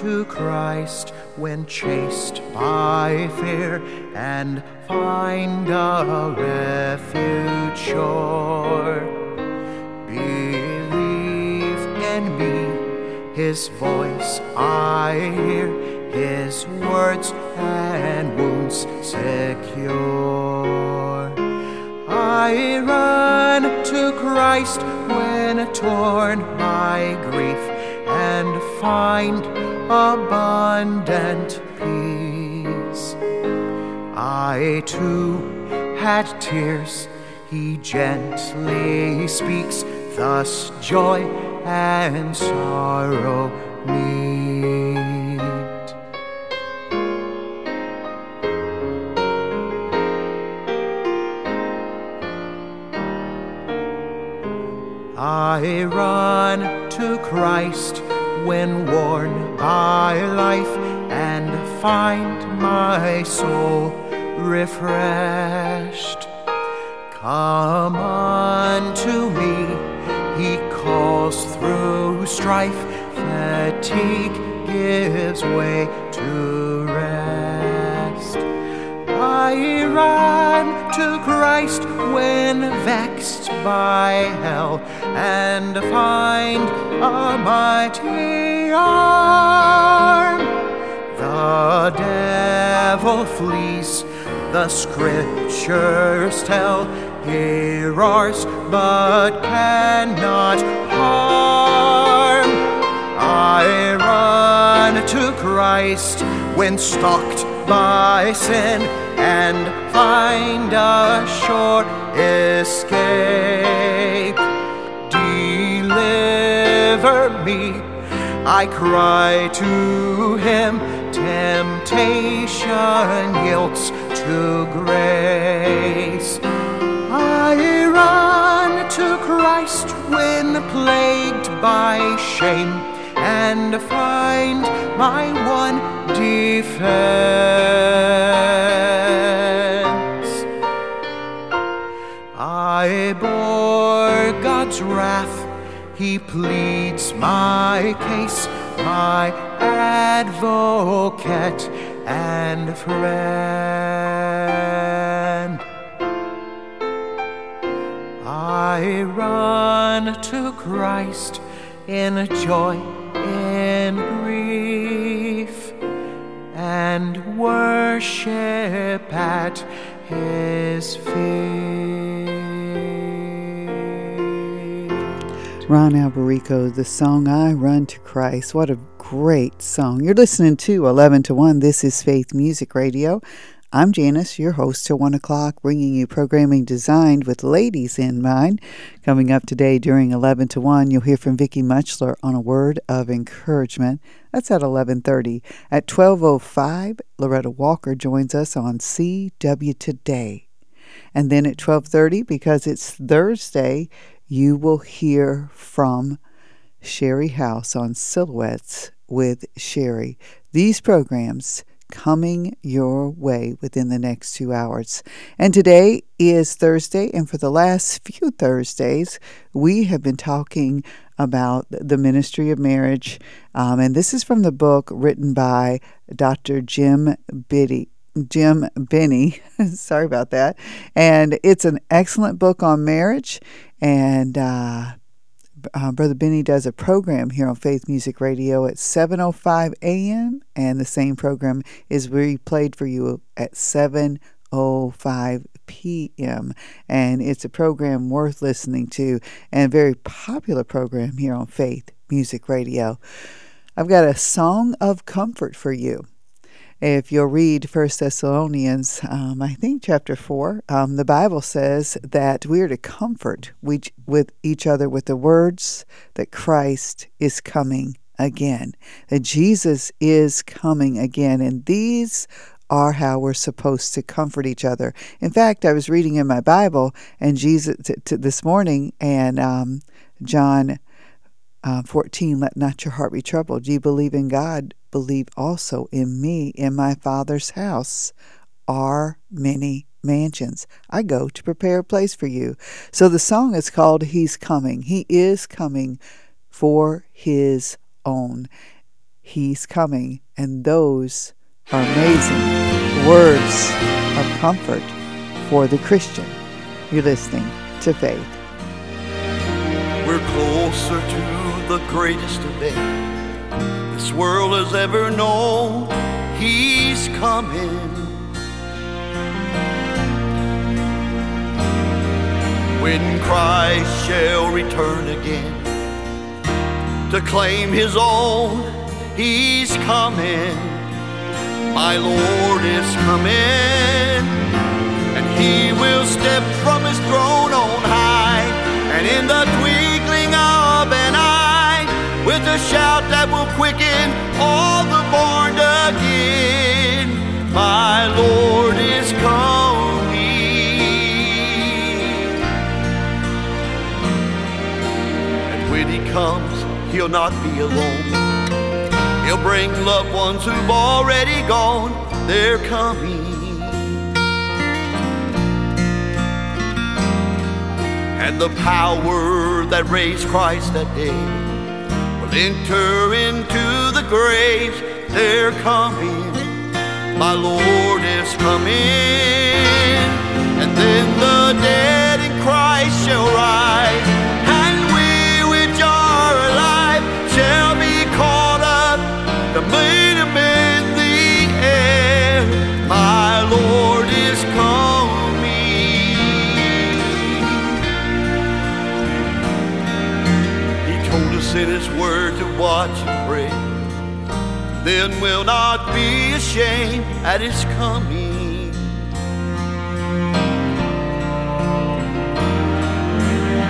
to Christ when chased by fear and find a refuge sure. Believe in me, his voice I hear, his words and wounds secure. I run to Christ when torn by grief and find abundant peace. I too had tears, he gently speaks, thus joy and sorrow meet. I run to Christ when worn by life and find my soul refreshed. Come unto me, he calls through strife, fatigue gives way to rest. I run to Christ when vexed by hell and find a mighty arm. The devil flees, the scriptures tell. He roars but cannot harm. I run to Christ when stalked by sin and find a sure escape. Deliver me, I cry to him. Temptation yields to grace. I run to Christ when plagued by shame and find my one defense. I bore God's wrath, He pleads my case, my advocate and friend. I run to Christ in joy, in grief, and worship at His feet. Ron Alberico, the song I Run to Christ. What a great song. You're listening to 11 to 1. This is Faith Music Radio. I'm Janice, your host till 1 o'clock, bringing you programming designed with ladies in mind. Coming up today during 11 to 1, you'll hear from Vicki Muchler on a word of encouragement. That's at 11:30. At 12:05, Loretta Walker joins us on CW Today. And then at 12:30 because it's Thursday, you will hear from Sherry House on Silhouettes with Sherry. These programs coming your way within the next two hours. And today is Thursday, and for the last few Thursdays, we have been talking about the ministry of marriage. Um, and this is from the book written by Dr. Jim Biddy. Jim Binney. Sorry about that. And it's an excellent book on marriage. And uh, uh, Brother Binney does a program here on Faith Music Radio at 7:05 a.m. and the same program is replayed for you at 7:05 p.m. and it's a program worth listening to and a very popular program here on Faith Music Radio. I've got a song of comfort for you if you'll read First Thessalonians, um, I think chapter four, um, the Bible says that we are to comfort with each other with the words that Christ is coming again, that Jesus is coming again, and these are how we're supposed to comfort each other. In fact, I was reading in my Bible and Jesus t- t- this morning, and um, John uh, 14, let not your heart be troubled. Ye believe in God, believe also in me. In my Father's house are many mansions. I go to prepare a place for you. So the song is called He's Coming. He is coming for His own. He's coming. And those are amazing words of comfort for the Christian. You're listening to Faith. We're closer to the greatest event this world has ever known. He's coming. When Christ shall return again to claim his own, he's coming. My Lord is coming, and he will step from his throne on high, and in the a shout that will quicken all the born again, my Lord is coming. And when he comes, he'll not be alone. He'll bring loved ones who've already gone. They're coming. And the power that raised Christ that day enter into the graves. They're coming. My Lord is coming. And then the dead in Christ shall rise. And we which are alive shall be caught up to meet in his word to watch and pray. Then we'll not be ashamed at his coming.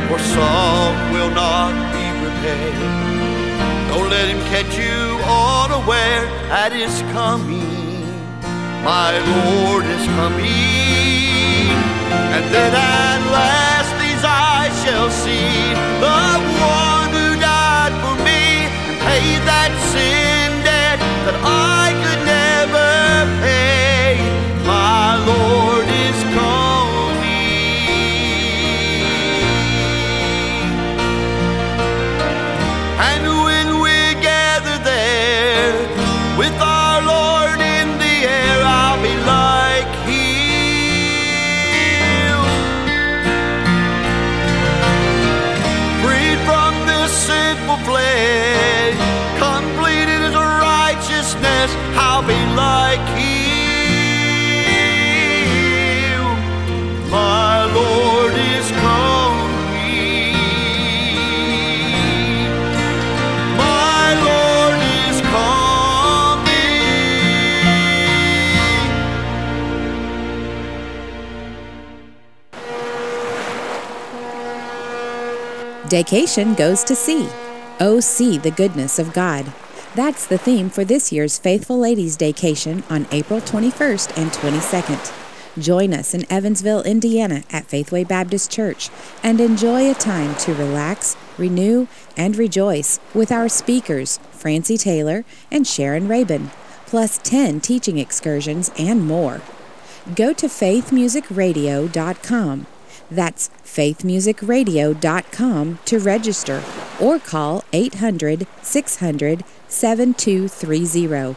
For some will not be prepared. Don't let him catch you unaware at his coming. My Lord is coming. And then at last these eyes shall see the that sin debt that I Daycation goes to sea. Oh, see the goodness of God. That's the theme for this year's Faithful Ladies Daycation on April 21st and 22nd. Join us in Evansville, Indiana at Faithway Baptist Church and enjoy a time to relax, renew, and rejoice with our speakers, Francie Taylor and Sharon Rabin, plus 10 teaching excursions and more. Go to faithmusicradio.com. That's faithmusicradio.com to register or call 800 600 7230.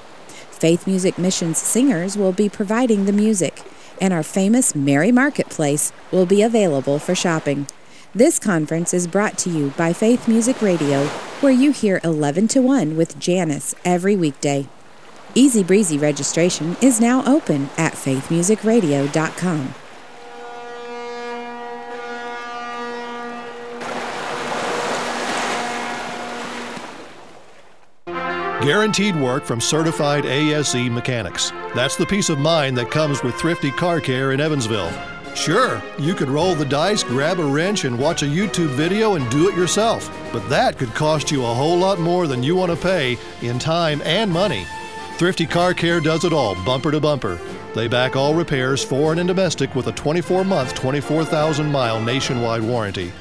Faith Music Missions singers will be providing the music, and our famous Merry Marketplace will be available for shopping. This conference is brought to you by Faith Music Radio, where you hear 11 to 1 with Janice every weekday. Easy Breezy registration is now open at faithmusicradio.com. Guaranteed work from certified ASE mechanics. That's the peace of mind that comes with Thrifty Car Care in Evansville. Sure, you could roll the dice, grab a wrench, and watch a YouTube video and do it yourself, but that could cost you a whole lot more than you want to pay in time and money. Thrifty Car Care does it all, bumper to bumper. They back all repairs, foreign and domestic, with a 24 month, 24,000 mile nationwide warranty.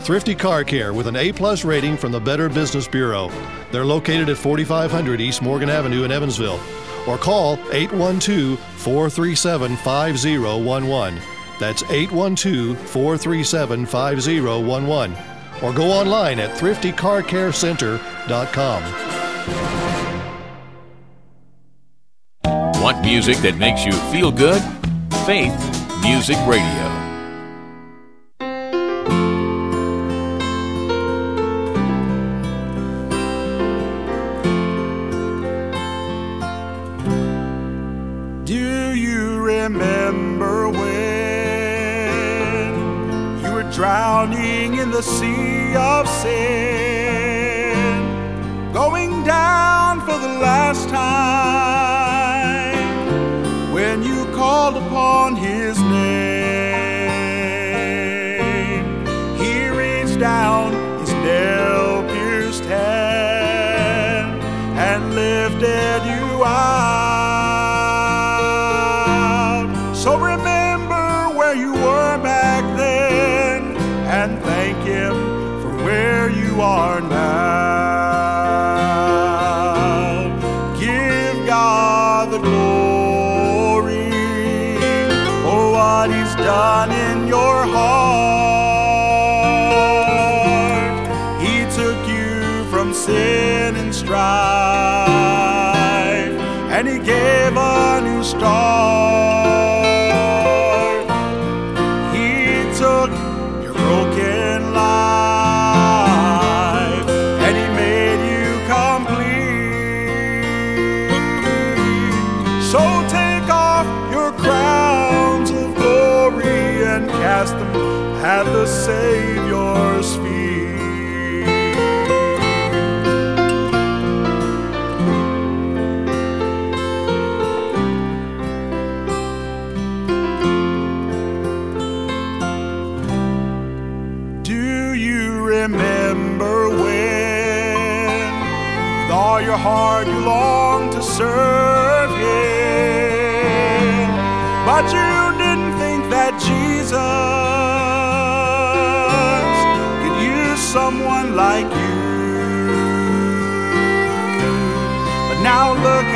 Thrifty Car Care with an A plus rating from the Better Business Bureau. They're located at 4500 East Morgan Avenue in Evansville. Or call 812 437 5011. That's 812 437 5011. Or go online at thriftycarcarecenter.com. Want music that makes you feel good? Faith Music Radio. Drowning in the sea of sin, going down for the last time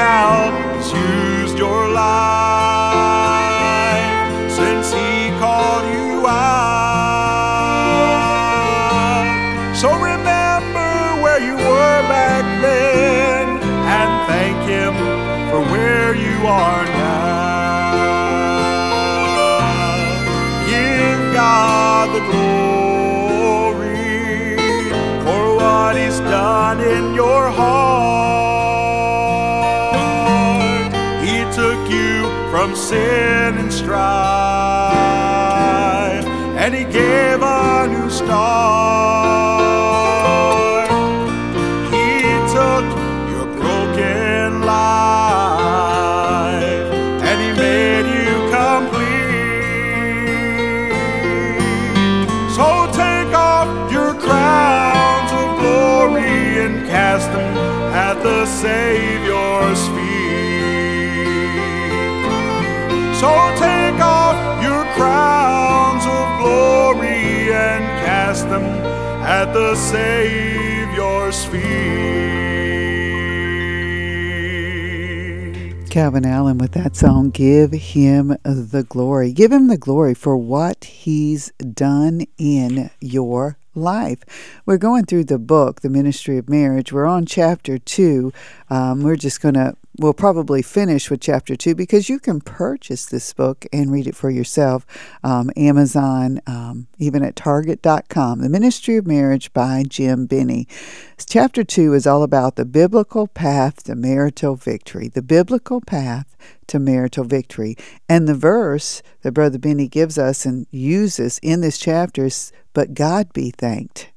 how He's used your life since He called you out. So remember where you were back then and thank Him for where you are now. Give God the glory for what He's done in sin and strife, and He gave a new start. He took your broken life, and He made you complete. So take off your crowns of glory and cast them at the Savior's at the Savior's feet. Calvin Allen with that song, Give Him the Glory. Give Him the glory for what He's done in your life. We're going through the book, The Ministry of Marriage. We're on chapter two. Um, we're just going to, we'll probably finish with chapter two because you can purchase this book and read it for yourself. Um, Amazon, um, even at Target.com. The Ministry of Marriage by Jim Binney. Chapter two is all about the biblical path to marital victory. The biblical path to marital victory. And the verse that Brother Binney gives us and uses in this chapter is, But God be thanked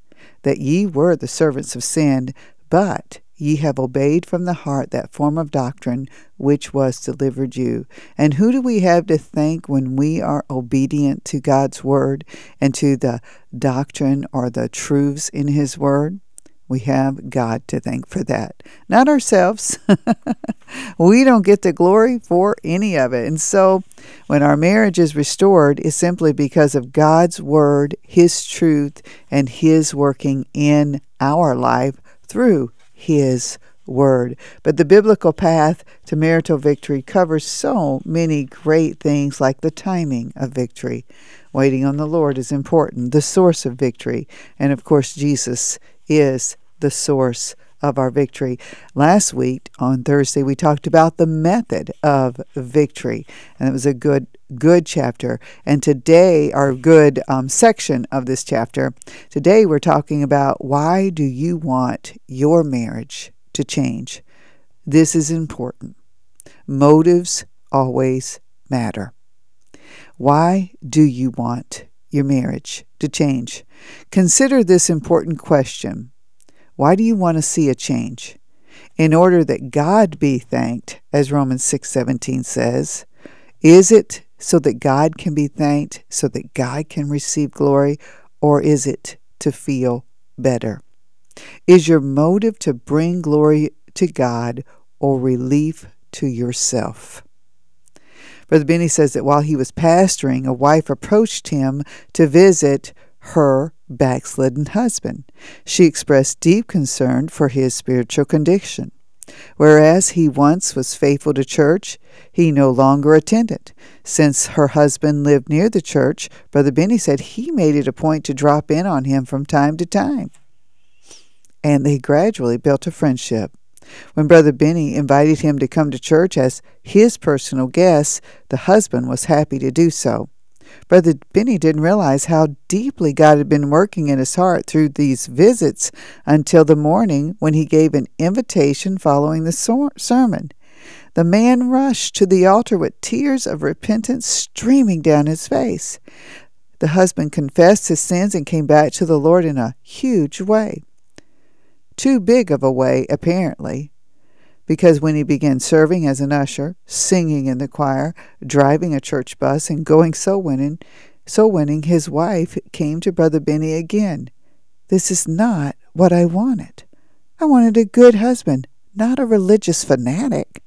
that ye were the servants of sin, but ye have obeyed from the heart that form of doctrine which was delivered you. And who do we have to thank when we are obedient to God's word and to the doctrine or the truths in His word? We have God to thank for that, not ourselves. we don't get the glory for any of it. And so when our marriage is restored, it's simply because of God's word, His truth, and His working in our life through His word. But the biblical path to marital victory covers so many great things like the timing of victory. Waiting on the Lord is important, the source of victory. And of course, Jesus is the source of our victory. Last week on Thursday, we talked about the method of victory, and it was a good good chapter. And today, our good um, section of this chapter, today we're talking about why do you want your marriage to change? This is important. Motives always matter. Why do you want your marriage to change? Consider this important question. Why do you want to see a change? In order that God be thanked, as Romans 6:17 says, is it so that God can be thanked, so that God can receive glory, or is it to feel better? Is your motive to bring glory to God or relief to yourself? Brother Binney says that while he was pastoring, a wife approached him to visit her backslidden husband. She expressed deep concern for his spiritual condition. Whereas he once was faithful to church, he no longer attended. Since her husband lived near the church, Brother Binney said he made it a point to drop in on him from time to time. And they gradually built a friendship. When Brother Binney invited him to come to church as his personal guest, the husband was happy to do so. Brother Binney didn't realize how deeply God had been working in his heart through these visits until the morning when he gave an invitation following the sermon. The man rushed to the altar with tears of repentance streaming down his face. The husband confessed his sins and came back to the Lord in a huge way. Too big of a way, apparently, because when he began serving as an usher, singing in the choir, driving a church bus, and going soul winning, soul winning, his wife came to Brother Binney again. This is not what I wanted. I wanted a good husband, not a religious fanatic.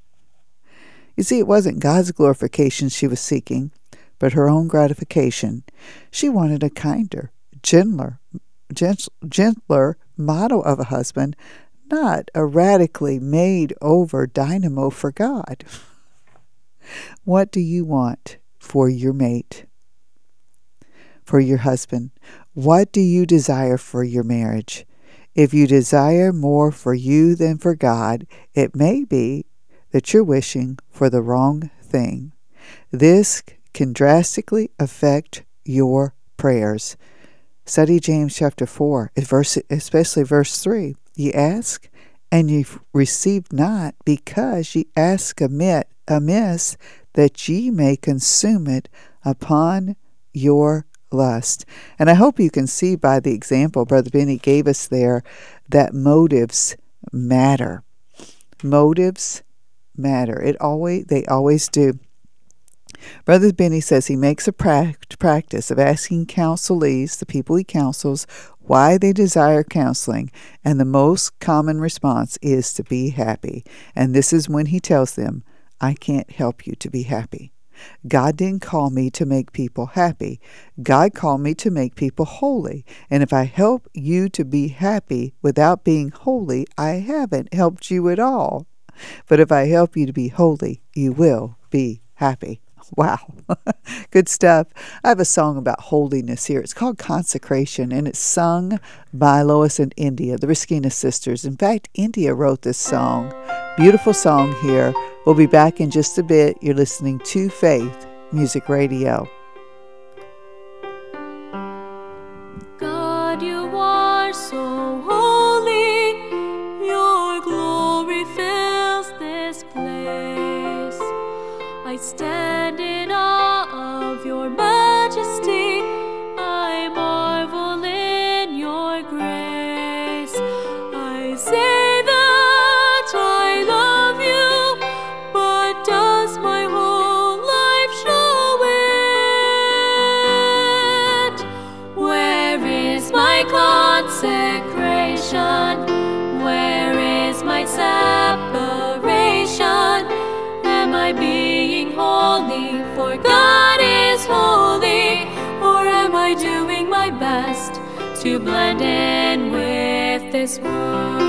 You see, it wasn't God's glorification she was seeking, but her own gratification. She wanted a kinder, gentler, gentler model of a husband, not a radically made over dynamo for God. what do you want for your mate? For your husband? What do you desire for your marriage? If you desire more for you than for God, it may be that you're wishing for the wrong thing. This can drastically affect your prayers. Study James chapter 4, especially verse 3. Ye ask, and ye receive not, because ye ask amiss, that ye may consume it upon your lust. And I hope you can see by the example Brother Binney gave us there that motives matter. Motives matter. It always they always do. Brother Binney says he makes a practice of asking counselees, the people he counsels, why they desire counseling, and the most common response is to be happy. And this is when he tells them, I can't help you to be happy. God didn't call me to make people happy. God called me to make people holy. And if I help you to be happy without being holy, I haven't helped you at all. But if I help you to be holy, you will be happy. Wow. Good stuff. I have a song about holiness here. It's called Consecration, and it's sung by Lois and India, the Riskina sisters. In fact, India wrote this song. Beautiful song here. We'll be back in just a bit. You're listening to Faith Music Radio. God, you are so holy. Your glory I to blend in with this world.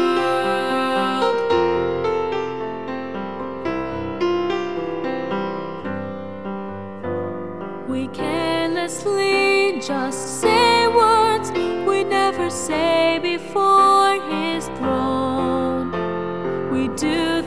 We carelessly just say words we never say before His throne. We do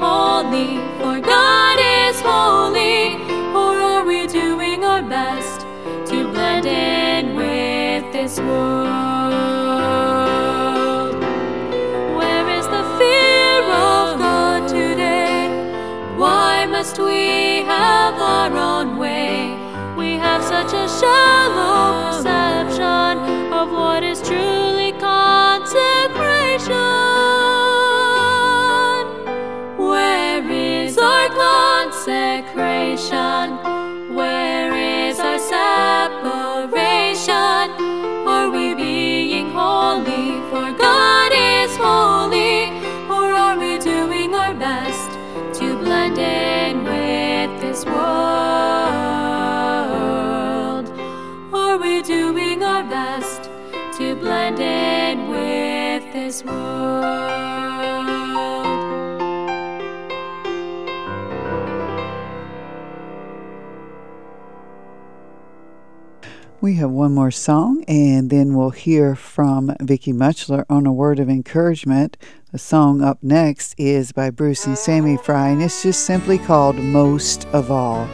holy? For God is holy. Or are we doing our best to blend in with this world? Where is the fear of God today? Why must we have our own way? We have such a shallow perception of what is truly consecration. We have one more song, and then we'll hear from Vicki Muchler on a word of encouragement. The song up next is by Bruce and Sammy Fry, and it's just simply called Most of All.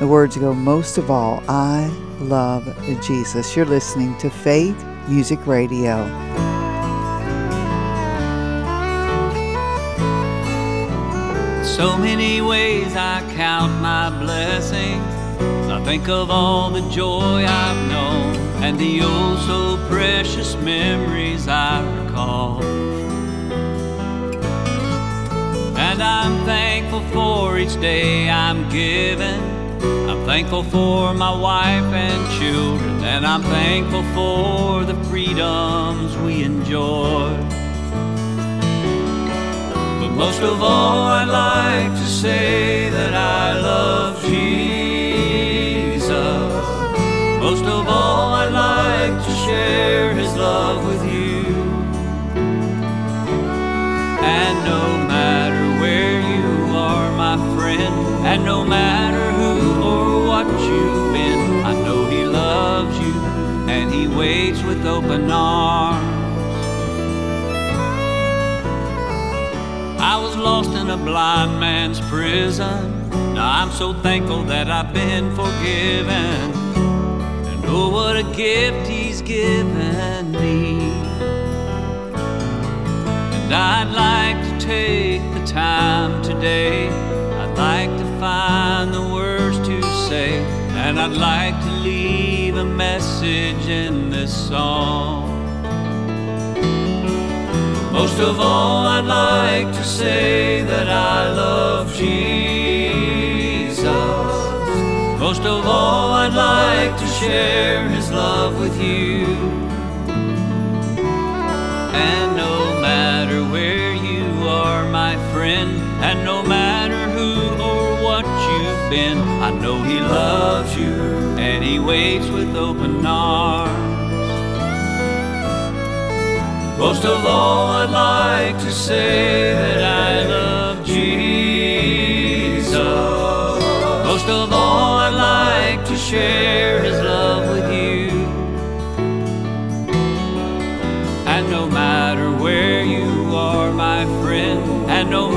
The words go, Most of all, I love Jesus. You're listening to Faith Music Radio. So many ways I count my blessings. I think of all the joy I've known and the oh so precious memories I recall. And I'm thankful for each day I'm given. I'm thankful for my wife and children, and I'm thankful for the freedoms we enjoy. Most of all, I'd like to say that I love Jesus. Most of all, I'd like to share his love with you. And no matter where you are, my friend, and no matter who or what you've been, I know he loves you and he waits with open arms. I was lost in a blind man's prison. Now I'm so thankful that I've been forgiven. And oh, what a gift he's given me. And I'd like to take the time today. I'd like to find the words to say. And I'd like to leave a message in this song. Most of all, I'd like to say that I love Jesus. Most of all, I'd like to share his love with you. And no matter where you are, my friend, and no matter who or what you've been, I know he loves you and he waits with open arms. Most of all, I'd like to say that I love Jesus. Most of all, I'd like to share his love with you. And no matter where you are, my friend, and no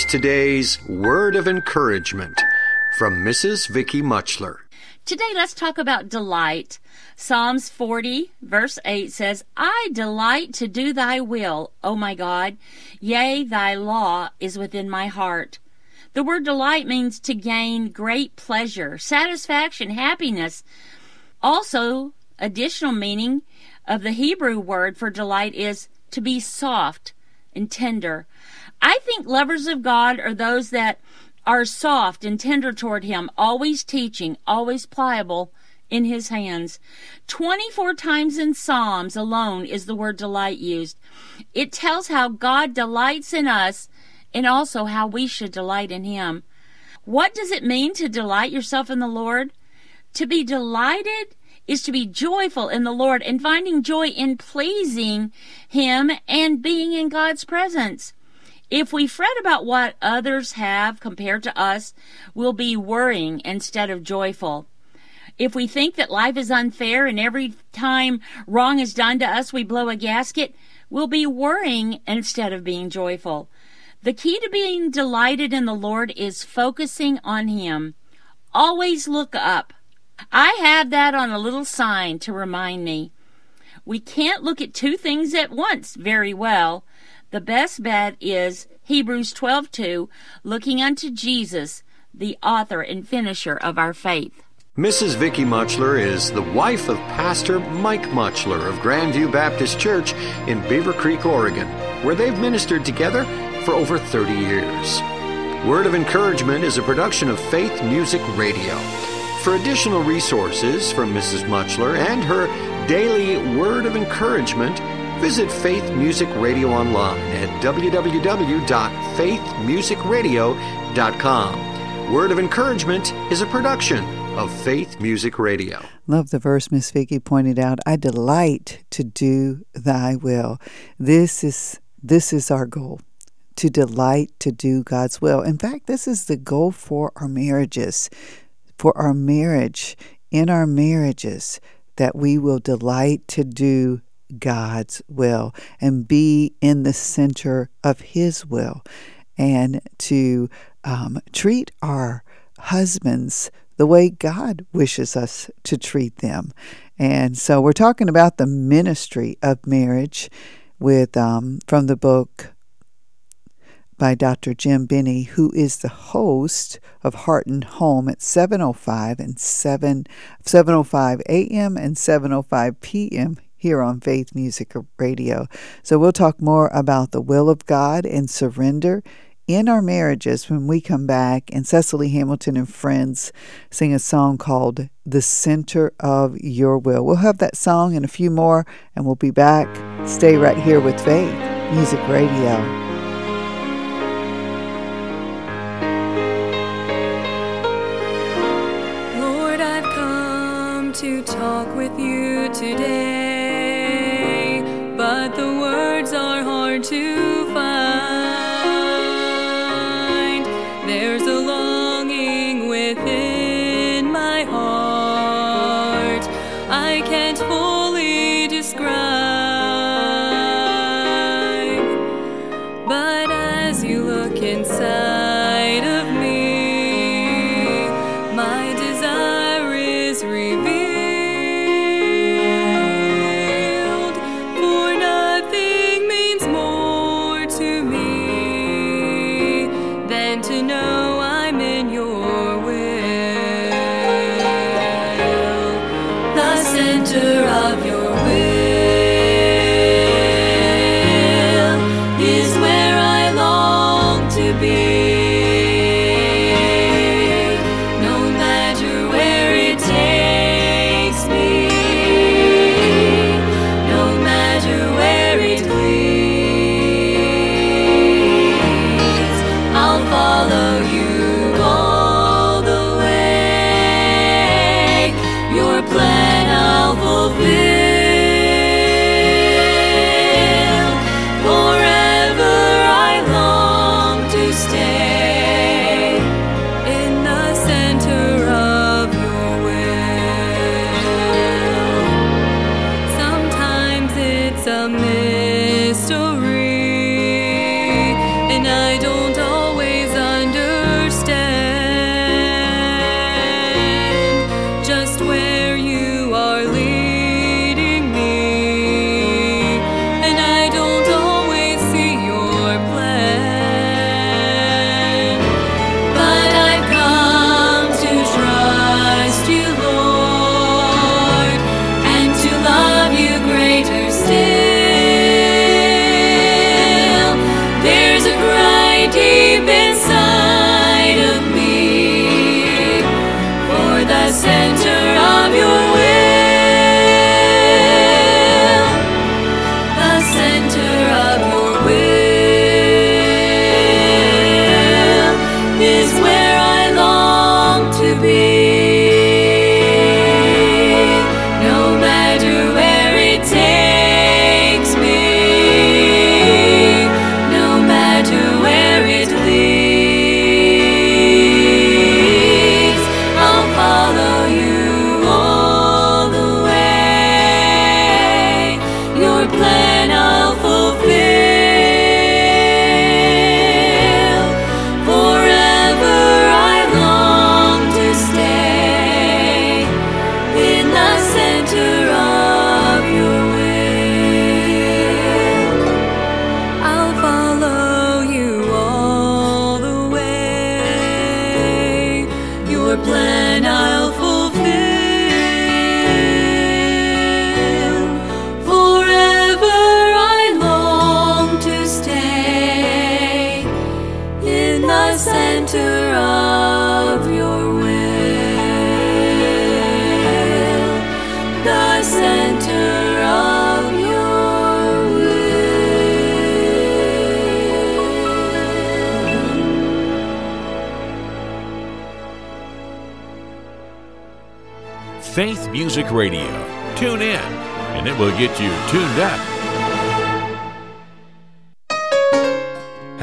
Here's today's word of encouragement from Mrs. Vicky Muchler. Today, let's talk about delight. Psalms 40, verse 8 says, I delight to do thy will, O my God. Yea, thy law is within my heart. The word delight means to gain great pleasure, satisfaction, happiness. Also, additional meaning of the Hebrew word for delight is to be soft and tender. I think lovers of God are those that are soft and tender toward Him, always teaching, always pliable in His hands. 24 times in Psalms alone is the word delight used. It tells how God delights in us and also how we should delight in Him. What does it mean to delight yourself in the Lord? To be delighted is to be joyful in the Lord and finding joy in pleasing Him and being in God's presence. If we fret about what others have compared to us, we'll be worrying instead of joyful. If we think that life is unfair and every time wrong is done to us we blow a gasket, we'll be worrying instead of being joyful. The key to being delighted in the Lord is focusing on Him. Always look up. I have that on a little sign to remind me. We can't look at two things at once very well. The best bet is Hebrews 12:2, looking unto Jesus, the author and finisher of our faith. Mrs. Vicky Muchler is the wife of Pastor Mike Muchler of Grandview Baptist Church in Beaver Creek, Oregon, where they've ministered together for over 30 years. Word of Encouragement is a production of Faith Music Radio. For additional resources from Mrs. Muchler and her daily Word of Encouragement, visit Faith Music Radio online at www.faithmusicradio.com. Word of Encouragement is a production of Faith Music Radio. Love the verse Miss Vicky pointed out. I delight to do thy will. This is this is our goal. To delight to do God's will. In fact, this is the goal for our marriages. For our marriage, in our marriages, that we will delight to do God's will and be in the center of His will and to um, treat our husbands the way God wishes us to treat them. And so we're talking about the ministry of marriage with um, from the book by Dr. Jim Binney, who is the host of Heart and Home at 7:05 and 7 7:05 a.m. and 7:05 p.m. here on Faith Music Radio. So we'll talk more about the will of God and surrender in our marriages when we come back and Cecily Hamilton and friends sing a song called The Center of Your Will. We'll have that song and a few more and we'll be back. Stay right here with Faith Music Radio.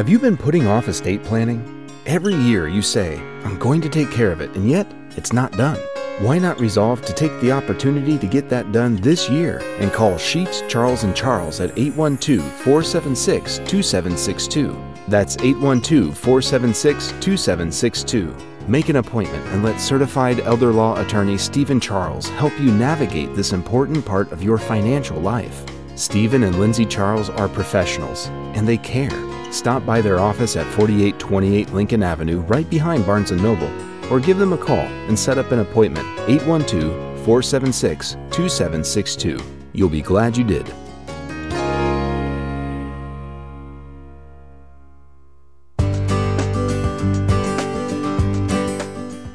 Have you been putting off estate planning? Every year you say, I'm going to take care of it, and yet it's not done. Why not resolve to take the opportunity to get that done this year and call Sheets, Charles and Charles at 812-476-2762. That's 812-476-2762. Make an appointment and let certified elder law attorney Stephen Charles help you navigate this important part of your financial life. Stephen and Lindsay Charles are professionals and they care. Stop by their office at 4828 Lincoln Avenue right behind Barnes & Noble or give them a call and set up an appointment 812 476 2762. You'll be glad you did.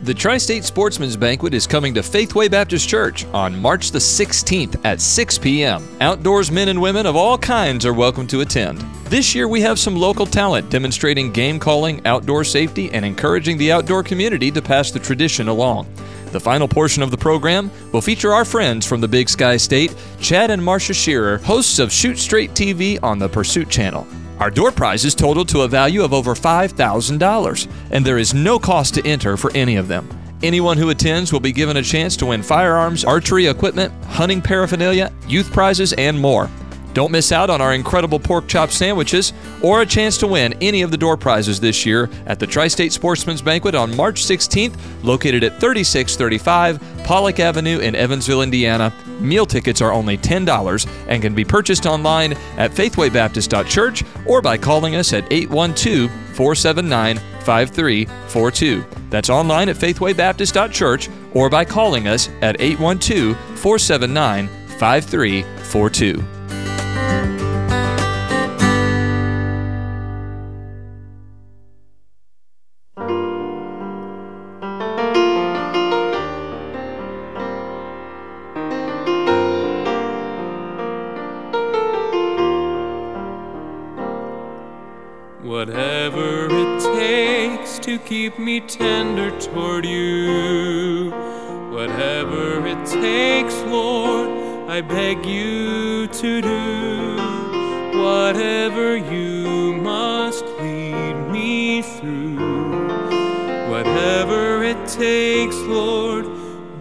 The Tri State Sportsman's Banquet is coming to Faithway Baptist Church on March the 16th at 6 p.m. Outdoors men and women of all kinds are welcome to attend. This year we have some local talent demonstrating game calling, outdoor safety, and encouraging the outdoor community to pass the tradition along. The final portion of the program will feature our friends from the Big Sky State, Chad and Marcia Schearer, hosts of Shoot Straight TV on the Pursuit Channel. Our door prizes total to a value of over $5,000, and there is no cost to enter for any of them. Anyone who attends will be given a chance to win firearms, archery equipment, hunting paraphernalia, youth prizes, and more. Don't miss out on our incredible pork chop sandwiches or a chance to win any of the door prizes this year at the Tri State Sportsman's Banquet on March 16th, located at 3635 Pollock Avenue in Evansville, Indiana. Meal tickets are only $10 and can be purchased online at faithwaybaptist.church or by calling us at 812 479 5342. That's online at faithwaybaptist.church or by calling us at 812 479 5342. Whatever it takes to keep me tender toward you. Whatever it takes, Lord, I beg you to do. Whatever you must lead me through. Whatever it takes, Lord,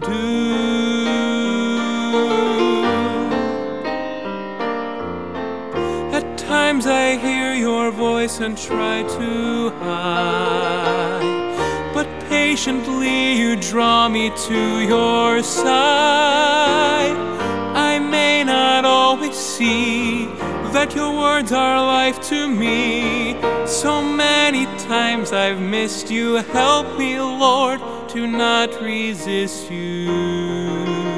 do. At times I hear your voice and try to hide, but patiently you draw me to your side. I may not always see that your words are life to me. So many times I've missed you. Help me, Lord, to not resist you.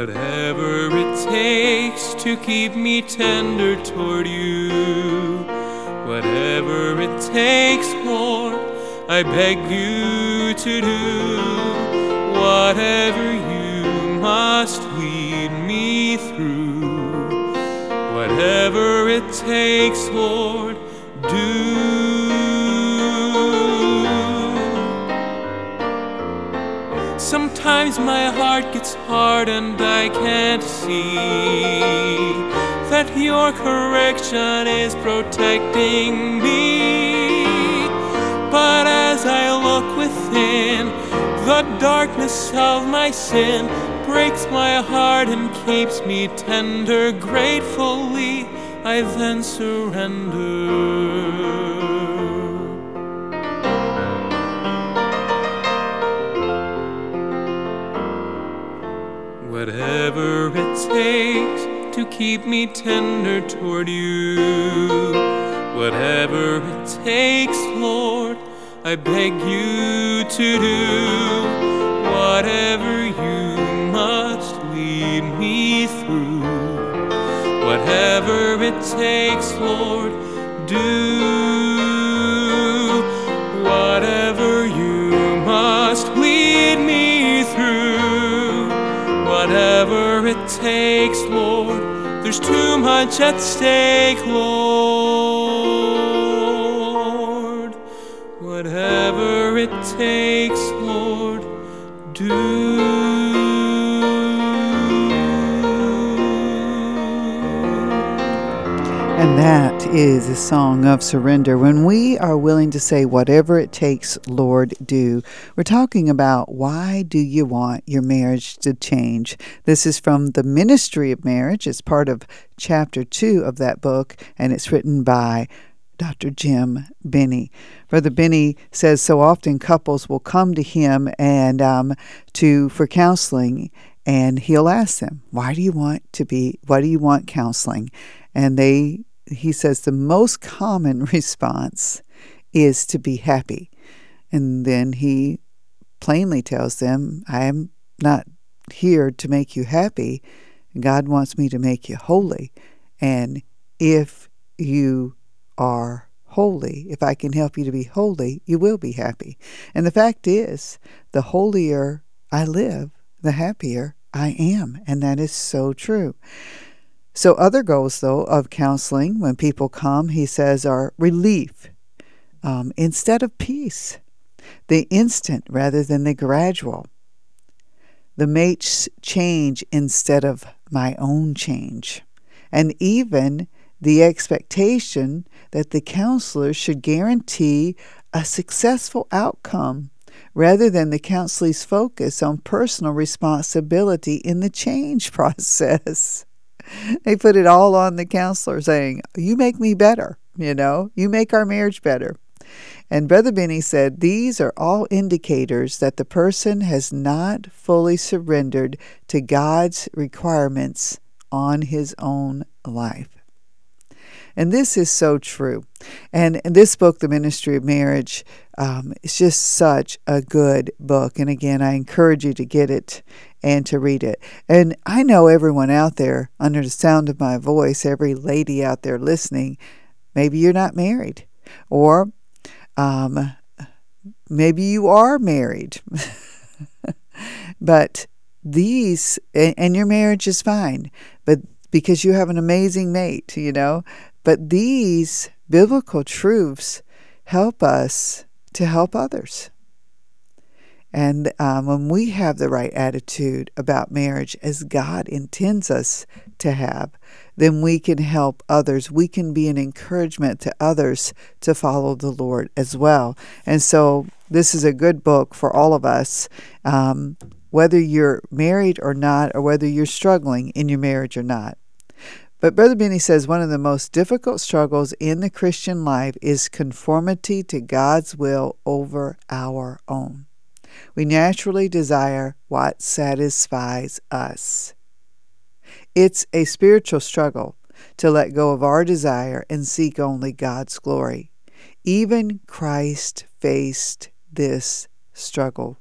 Whatever it takes to keep me tender toward you. Whatever it takes, Lord, I beg you to do. Whatever you must lead me through. Whatever it takes, Lord, do. Sometimes my heart gets hard and I can't see that your correction is protecting me. But as I look within, the darkness of my sin breaks my heart and keeps me tender. Gratefully, I then surrender. Whatever it takes to keep me tender toward you. Whatever it takes, Lord, I beg you to do. Whatever you must lead me through. Whatever it takes, Lord, do. Whatever it takes, Lord, there's too much at stake, Lord. Whatever it takes, Lord, do. And that is a song of surrender. When we are willing to say, whatever it takes, Lord, do. We're talking about why do you want your marriage to change? This is from The Ministry of Marriage. It's part of chapter two of that book, and it's written by Dr. Jim Binney. Brother Binney says so often couples will come to him and um, to for counseling, and he'll ask them, "Why do you want to be? Why do you want counseling?" And they he says the most common response is to be happy. And then he plainly tells them, I am not here to make you happy. God wants me to make you holy. And if you are holy, if I can help you to be holy, you will be happy. And the fact is, the holier I live, the happier I am. And that is so true. So, other goals, though, of counseling when people come, he says, are relief um, instead of peace, the instant rather than the gradual, the mate's change instead of my own change, and even the expectation that the counselor should guarantee a successful outcome rather than the counselee's focus on personal responsibility in the change process they put it all on the counselor saying, You make me better, you know, you make our marriage better. And Brother Binney said, These are all indicators that the person has not fully surrendered to God's requirements on his own life. And this is so true. And this book, The Ministry of Marriage, um, is just such a good book. And again, I encourage you to get it and to read it. And I know everyone out there, under the sound of my voice, every lady out there listening, maybe you're not married, or um, maybe you are married. but these, and your marriage is fine, but because you have an amazing mate, you know, but these biblical truths help us to help others. And um, when we have the right attitude about marriage as God intends us to have, then we can help others. We can be an encouragement to others to follow the Lord as well. And so, this is a good book for all of us, um, whether you're married or not, or whether you're struggling in your marriage or not. But Brother Binney says one of the most difficult struggles in the Christian life is conformity to God's will over our own. We naturally desire what satisfies us. It's a spiritual struggle to let go of our desire and seek only God's glory. Even Christ faced this struggle.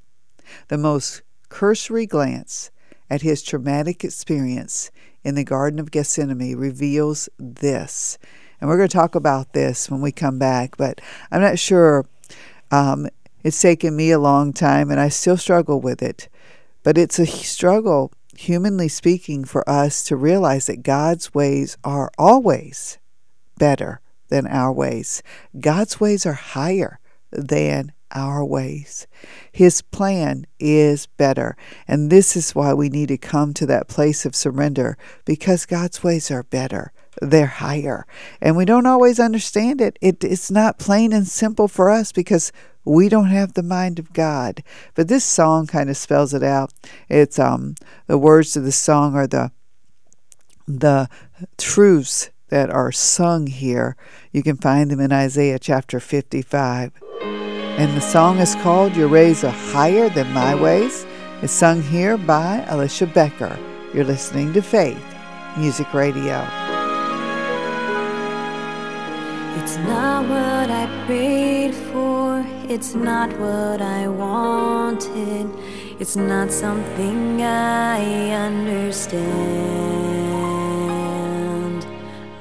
The most cursory glance at his traumatic experience in the Garden of Gethsemane reveals this. And we're going to talk about this when we come back, but I'm not sure um, it's taken me a long time and I still struggle with it. But it's a struggle, humanly speaking, for us to realize that God's ways are always better than our ways. God's ways are higher than our ways. His plan is better. And this is why we need to come to that place of surrender because God's ways are better. They're higher. And we don't always understand it. it it's not plain and simple for us because we don't have the mind of God. But this song kind of spells it out. It's um the words to the song are the the truths that are sung here. You can find them in Isaiah chapter 55. And the song is called Your Ways Are Higher Than My Ways. It's sung here by Alicia Becker. You're listening to Faith Music Radio. It's not what I prayed for, it's not what I wanted, it's not something I understand.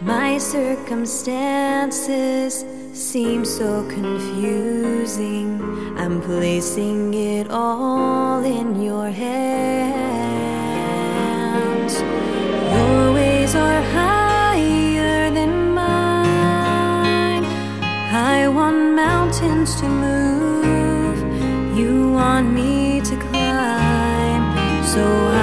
My circumstances seem so confusing. I'm placing it all in your hands. Your ways are higher than mine. I want mountains to move, you want me to climb. So I'm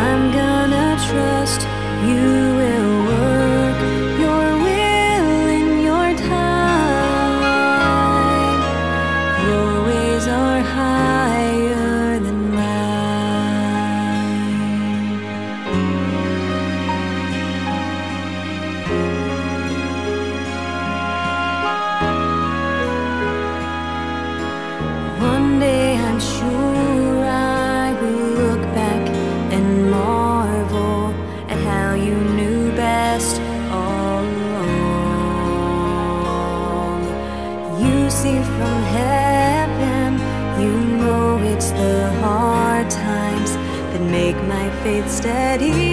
steady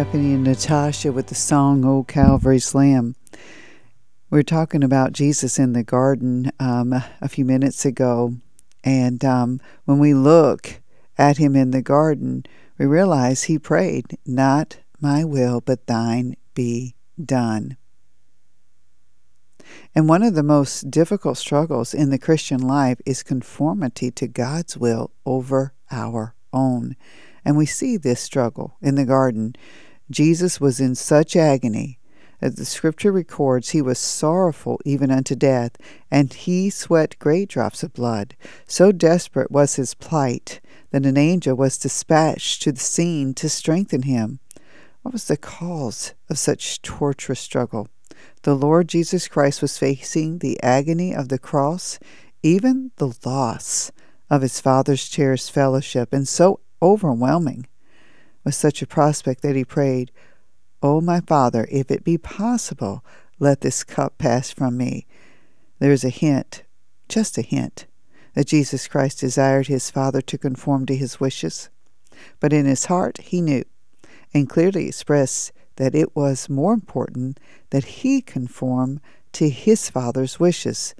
Stephanie and Natasha with the song "O Calvary's Lamb." We were talking about Jesus in the garden um, a few minutes ago, and um, when we look at him in the garden, we realize he prayed, "Not my will, but thine be done." And one of the most difficult struggles in the Christian life is conformity to God's will over our own. And we see this struggle in the garden. Jesus was in such agony as the scripture records he was sorrowful even unto death, and he sweat great drops of blood. So desperate was his plight that an angel was dispatched to the scene to strengthen him. What was the cause of such torturous struggle? The Lord Jesus Christ was facing the agony of the cross, even the loss of his Father's cherished fellowship, and so overwhelming was such a prospect that he prayed, O oh, my Father, if it be possible, let this cup pass from me. There is a hint, just a hint, that Jesus Christ desired his Father to conform to his wishes. But in his heart he knew, and clearly expressed that it was more important that he conform to his Father's wishes.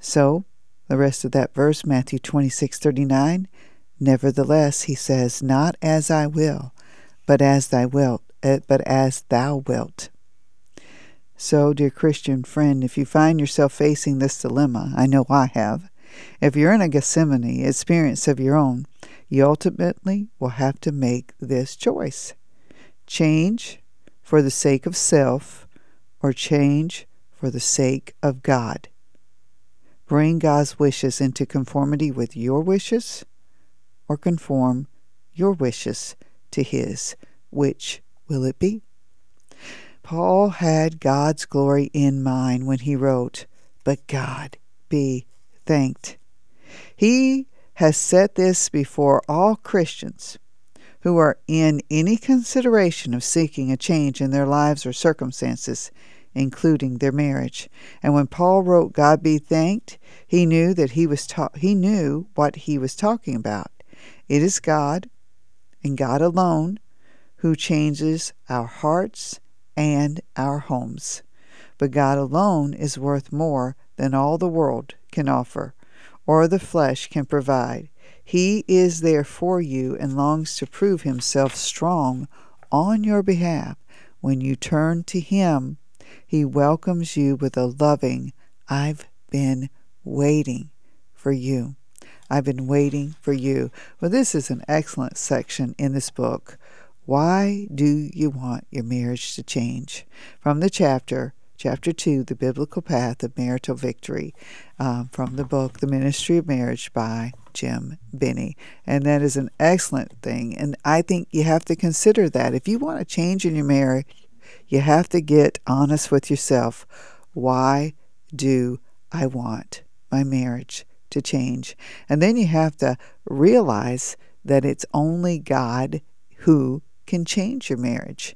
So, the rest of that verse, Matthew 26 39, nevertheless, he says, Not as I will, but as thy wilt, eh, but as thou wilt. So, dear Christian friend, if you find yourself facing this dilemma, I know I have, if you're in a Gethsemane experience of your own, you ultimately will have to make this choice change for the sake of self or change for the sake of God. Bring God's wishes into conformity with your wishes or conform your wishes to His. Which will it be? Paul had God's glory in mind when he wrote, But God be thanked. He has set this before all Christians who are in any consideration of seeking a change in their lives or circumstances, including their marriage. And when Paul wrote God be thanked, he knew that he was ta- he knew what he was talking about. It is God and God alone who changes our hearts and our homes. But God alone is worth more than all the world can offer or the flesh can provide. He is there for you and longs to prove himself strong on your behalf. When you turn to him, he welcomes you with a loving, I've been waiting for you. I've been waiting for you. Well, this is an excellent section in this book. Why do you want your marriage to change? From the chapter, chapter 2, The Biblical Path of Marital Victory, um, from the book, The Ministry of Marriage by Jim Binney. And that is an excellent thing. And I think you have to consider that. If you want to change in your marriage, you have to get honest with yourself. Why do I want my marriage to change. And then you have to realize that it's only God who can change your marriage.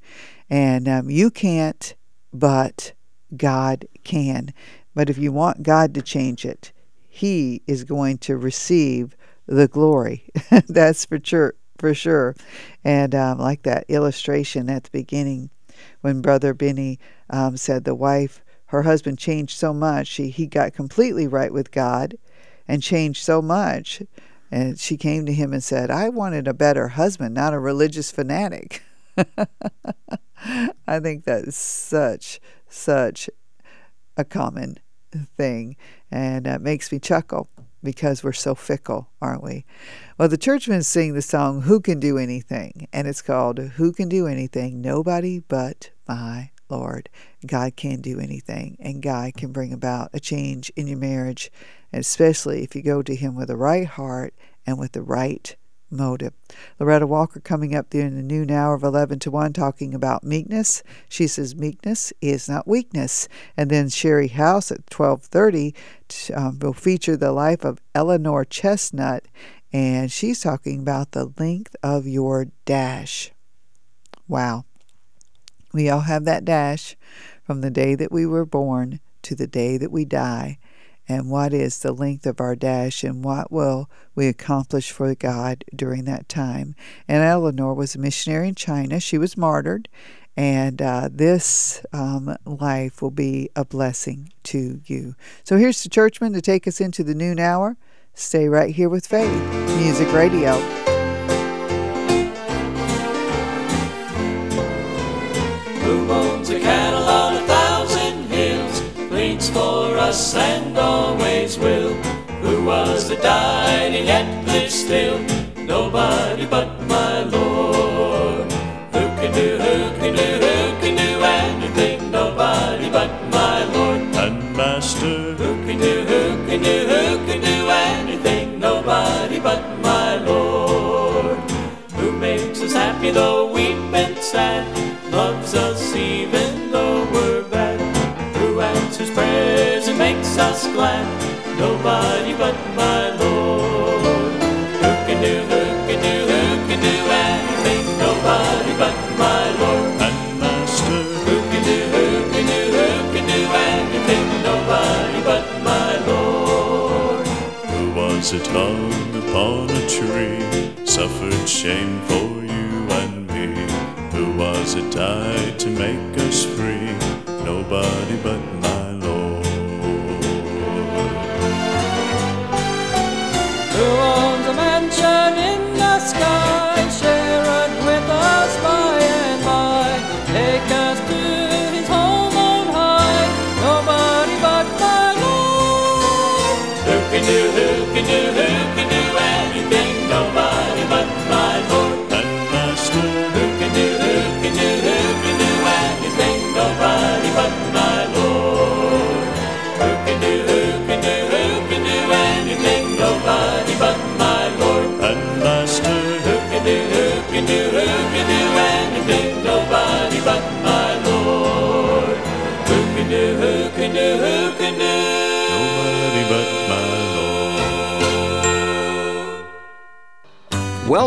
And um, you can't, but God can. But if you want God to change it, He is going to receive the glory. That's for sure. For sure. And um, like that illustration at the beginning when Brother Binney um, said the wife, her husband changed so much, he got completely right with God and changed so much. And she came to him and said, I wanted a better husband, not a religious fanatic. I think that is such, such a common thing. And it makes me chuckle because we're so fickle, aren't we? Well, the churchmen sing the song, Who Can Do Anything? And it's called Who Can Do Anything? Nobody But My Lord. God can do anything, and God can bring about a change in your marriage, especially if you go to Him with the right heart and with the right motive. Loretta Walker coming up there in the noon hour of 11 to 1 talking about meekness. She says meekness is not weakness. And then Sherry House at 1230 um, will feature the life of Eleanor Chesnut, and she's talking about the length of your dash. Wow. We all have that dash from the day that we were born to the day that we die. And what is the length of our dash and what will we accomplish for God during that time. And Eleanor was a missionary in China. She was martyred, and uh, this um, life will be a blessing to you. So here's the churchman to take us into the noon hour. Stay right here with Faith Music Radio. And always will. Who was that died yet lives still? Nobody but my Lord. And glad? Nobody but my Lord. Who can do, who can do, who can do anything? Nobody but my Lord and Master. Who can do, who can do, who can do anything? Nobody but my Lord. Who was it hung upon a tree, suffered shame for you and me? Who was it died to make us free? Nobody but my sky?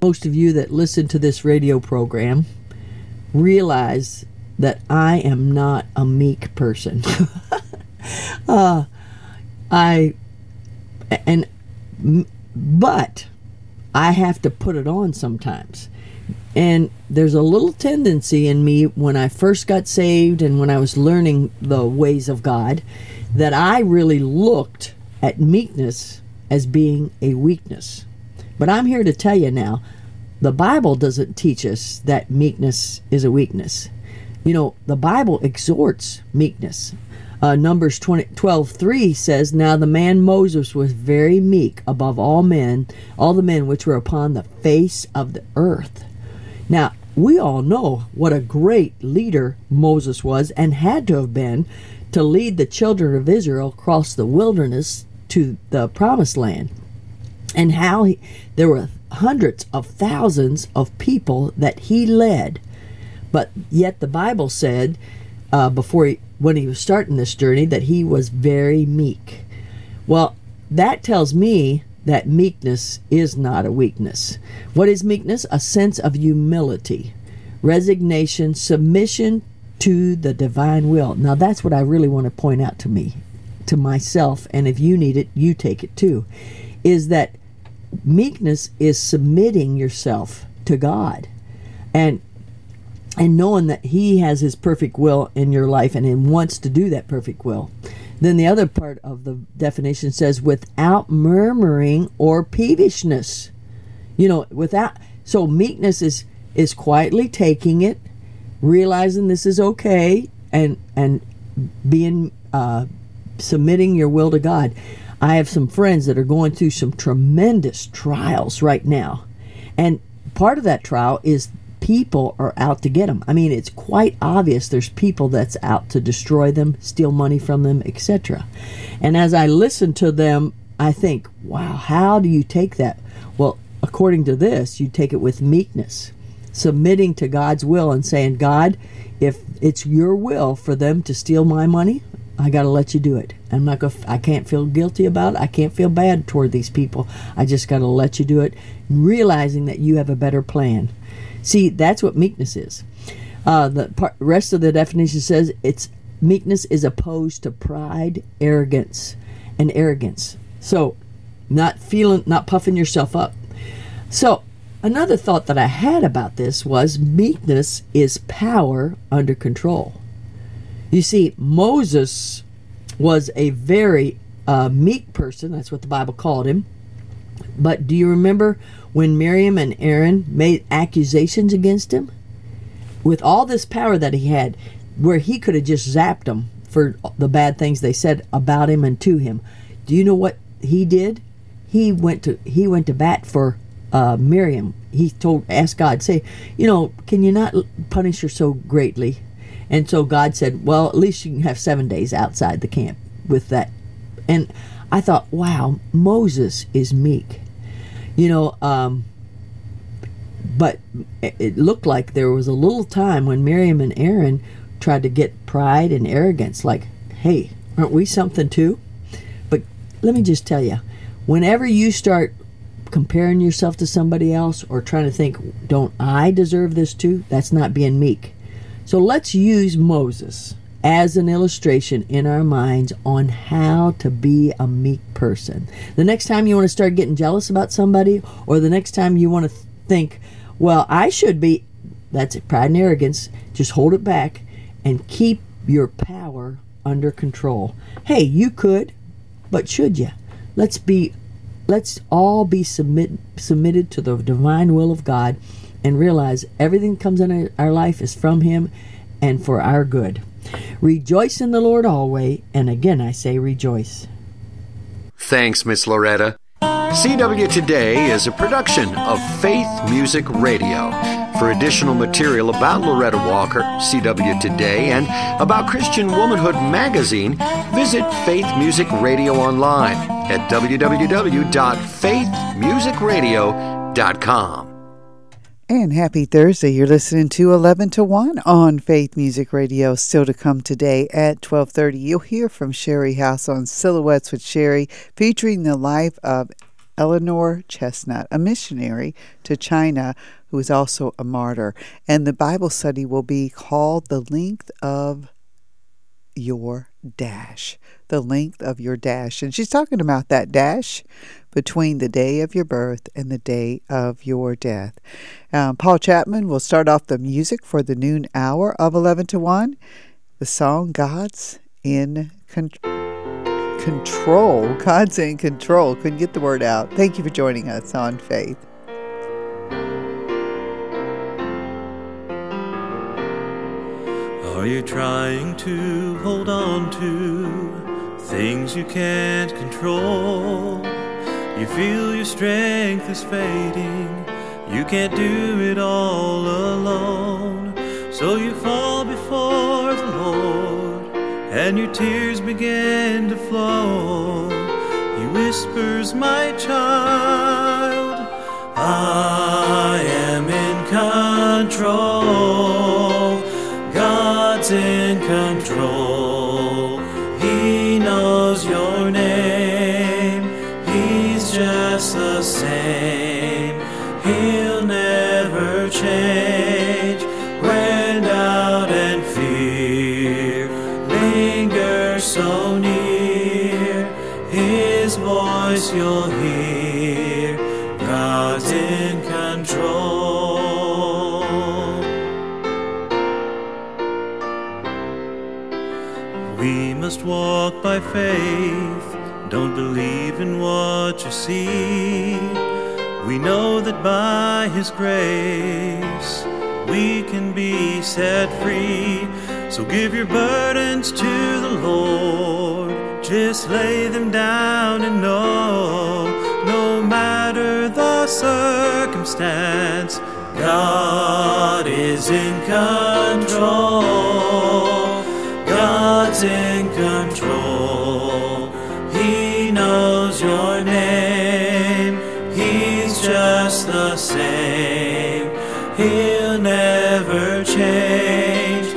Most of you that listen to this radio program realize that I am not a meek person. uh, I and but I have to put it on sometimes. And there's a little tendency in me when I first got saved and when I was learning the ways of God that I really looked at meekness as being a weakness. But I'm here to tell you now the Bible doesn't teach us that meekness is a weakness. You know, the Bible exhorts meekness. Uh, Numbers 20, 12 3 says, Now the man Moses was very meek above all men, all the men which were upon the face of the earth. Now, we all know what a great leader Moses was and had to have been to lead the children of Israel across the wilderness to the promised land and how he, there were hundreds of thousands of people that he led. But yet the Bible said uh, before he, when he was starting this journey that he was very meek. Well, that tells me that meekness is not a weakness. What is meekness? A sense of humility, resignation, submission to the divine will. Now that's what I really want to point out to me, to myself, and if you need it, you take it too. Is that meekness is submitting yourself to God and and knowing that he has his perfect will in your life and he wants to do that perfect will. Then the other part of the definition says without murmuring or peevishness. You know, without so meekness is is quietly taking it, realizing this is okay and and being uh submitting your will to God. I have some friends that are going through some tremendous trials right now. And part of that trial is people are out to get them. I mean, it's quite obvious there's people that's out to destroy them, steal money from them, etc. And as I listen to them, I think, wow, how do you take that? Well, according to this, you take it with meekness, submitting to God's will and saying, God, if it's your will for them to steal my money, I got to let you do it. I'm not going I can't feel guilty about it. I can't feel bad toward these people. I just got to let you do it, realizing that you have a better plan. See, that's what meekness is. Uh, the part, rest of the definition says it's meekness is opposed to pride, arrogance, and arrogance. So, not feeling, not puffing yourself up. So, another thought that I had about this was meekness is power under control. You see, Moses was a very uh, meek person. That's what the Bible called him. But do you remember when Miriam and Aaron made accusations against him? With all this power that he had, where he could have just zapped them for the bad things they said about him and to him. Do you know what he did? He went to he went to bat for uh, Miriam. He told asked God, say, you know, can you not punish her so greatly? And so God said, well, at least you can have seven days outside the camp with that. And I thought, wow, Moses is meek. You know, um, but it looked like there was a little time when Miriam and Aaron tried to get pride and arrogance, like, hey, aren't we something too? But let me just tell you, whenever you start comparing yourself to somebody else or trying to think, don't I deserve this too? That's not being meek. So let's use Moses as an illustration in our minds on how to be a meek person. The next time you want to start getting jealous about somebody, or the next time you want to think, well, I should be, that's pride and arrogance, just hold it back and keep your power under control. Hey, you could, but should you? Let's be let's all be submit, submitted to the divine will of God and realize everything comes in our, our life is from Him and for our good. Rejoice in the Lord always, and again I say rejoice. Thanks, Miss Loretta. CW Today is a production of Faith Music Radio. For additional material about Loretta Walker, CW Today, and about Christian Womanhood magazine, visit Faith Music Radio online at www.faithmusicradio.com. And happy Thursday. You're listening to 11 to 1 on Faith Music Radio. Still to come today at 12:30. You'll hear from Sherry House on Silhouettes with Sherry, featuring the life of Eleanor Chesnut, a missionary to China who is also a martyr. And the Bible study will be called The Length of Your Dash. The length of your dash. And she's talking about that dash between the day of your birth and the day of your death. Um, Paul Chapman will start off the music for the noon hour of 11 to 1. The song God's in Control control. God's in control. Couldn't get the word out. Thank you for joining us on Faith. Are you trying to hold on to things you can't control? You feel your strength is fading. You can't do it all alone. So you fall before the Lord and your tears begin to flow. He whispers, My child, I am in control. God's in control. By faith. Don't believe in what you see. We know that by His grace we can be set free. So give your burdens to the Lord. Just lay them down and know no matter the circumstance, God is in control. God's in control. Same. He'll never change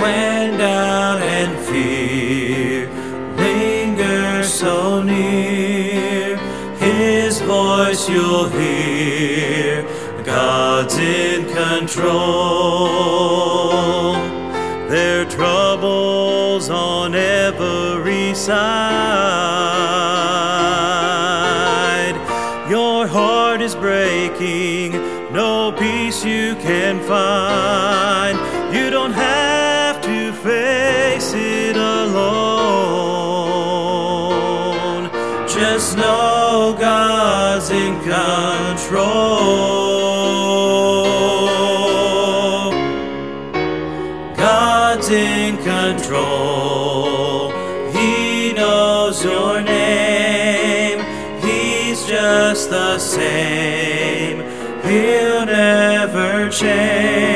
when doubt and fear linger so near. His voice you'll hear. God's in control. Can find. You don't have to face it alone. Just know God's in control. Change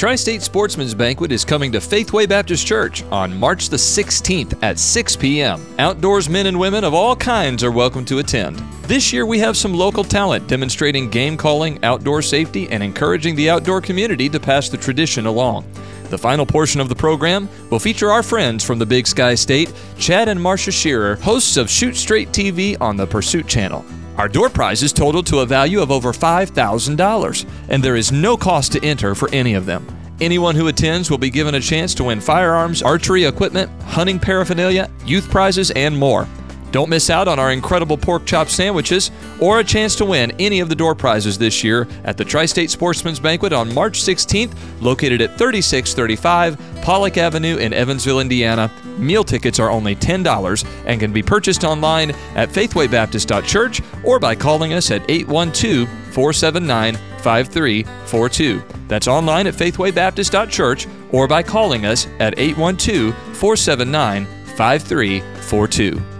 Tri State Sportsman's Banquet is coming to Faithway Baptist Church on March the 16th at 6 p.m. Outdoors men and women of all kinds are welcome to attend. This year we have some local talent demonstrating game calling, outdoor safety, and encouraging the outdoor community to pass the tradition along. The final portion of the program will feature our friends from the Big Sky State, Chad and Marcia Schearer, hosts of Shoot Straight TV on the Pursuit Channel. Our door prizes total to a value of over $5,000, and there is no cost to enter for any of them. Anyone who attends will be given a chance to win firearms, archery equipment, hunting paraphernalia, youth prizes, and more. Don't miss out on our incredible pork chop sandwiches or a chance to win any of the door prizes this year at the Tri State Sportsman's Banquet on March 16th, located at 3635 Pollack Avenue in Evansville, Indiana. Meal tickets are only $10 and can be purchased online at faithwaybaptist.church or by calling us at 812 479 5342. That's online at faithwaybaptist.church or by calling us at 812 479 5342.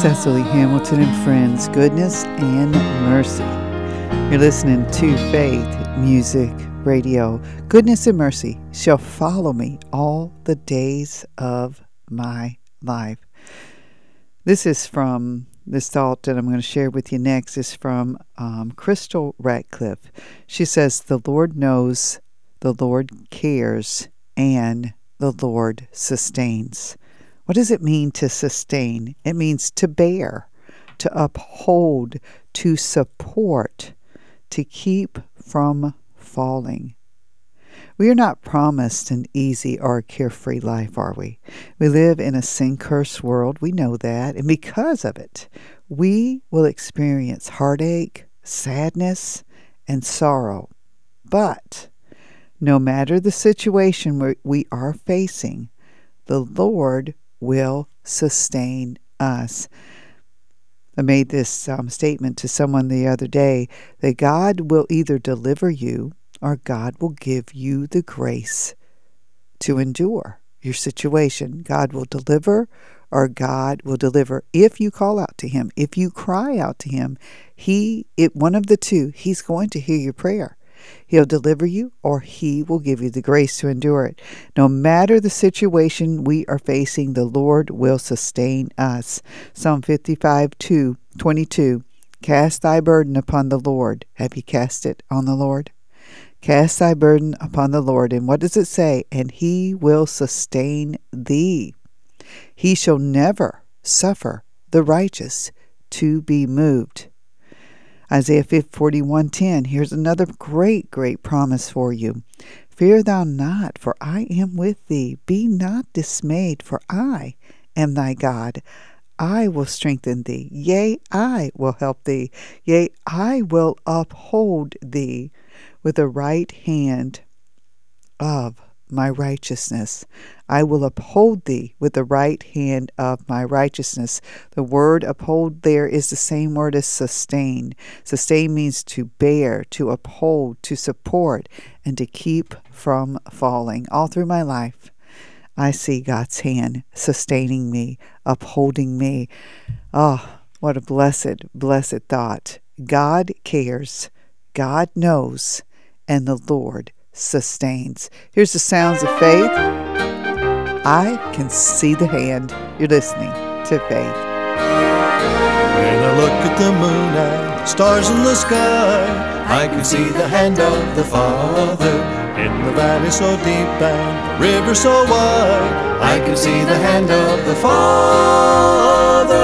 Cecily Hamilton and Friends, Goodness and Mercy. You're listening to Faith Music Radio. Goodness and mercy shall follow me all the days of my life. This is from this thought that I'm going to share with you next is from um, Crystal Ratcliffe. She says, The Lord knows, the Lord cares, and the Lord sustains. What does it mean to sustain? It means to bear, to uphold, to support, to keep from falling. We are not promised an easy or carefree life, are we? We live in a sin cursed world. We know that. And because of it, we will experience heartache, sadness, and sorrow. But no matter the situation we- we are facing, the Lord will sustain us. I made this um, statement to someone the other day that God will either deliver you or God will give you the grace to endure your situation. God will deliver or God will deliver if you call out to him. If you cry out to him, he it one of the two, he's going to hear your prayer. He'll deliver you or he will give you the grace to endure it. No matter the situation we are facing, the Lord will sustain us. Psalm 55 2 22. Cast thy burden upon the Lord. Have you cast it on the Lord? Cast thy burden upon the Lord. And what does it say? And he will sustain thee. He shall never suffer the righteous to be moved. Isaiah 41:10 Here's another great great promise for you. Fear thou not, for I am with thee. Be not dismayed, for I am thy God. I will strengthen thee. Yea, I will help thee. Yea, I will uphold thee with the right hand of my righteousness. I will uphold thee with the right hand of my righteousness. The word uphold there is the same word as sustain. Sustain means to bear, to uphold, to support, and to keep from falling. All through my life, I see God's hand sustaining me, upholding me. Oh, what a blessed, blessed thought. God cares, God knows, and the Lord sustains. Here's the sounds of faith. I can see the hand. You're listening to faith. When I look at the moon and the stars in the sky, I can see the hand of the Father. In the valley so deep and the river so wide, I can see the hand of the Father.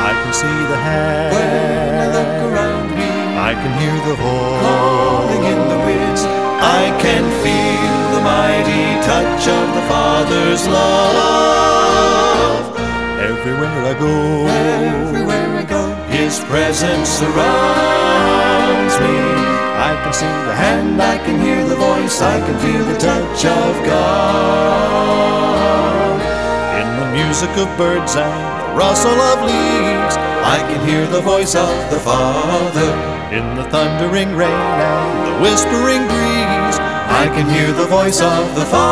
I can see the hand. When I look around me, I can hear the voice calling in the woods. I can feel the mighty touch of the Father's love. Everywhere I go, everywhere I go, His presence surrounds me. I can see the hand, I can hear the voice, I can feel the touch of God. In the music of birds and the rustle of leaves, I can hear the voice of the Father. In the thundering rain and the whispering breeze, I can hear the voice of the Father.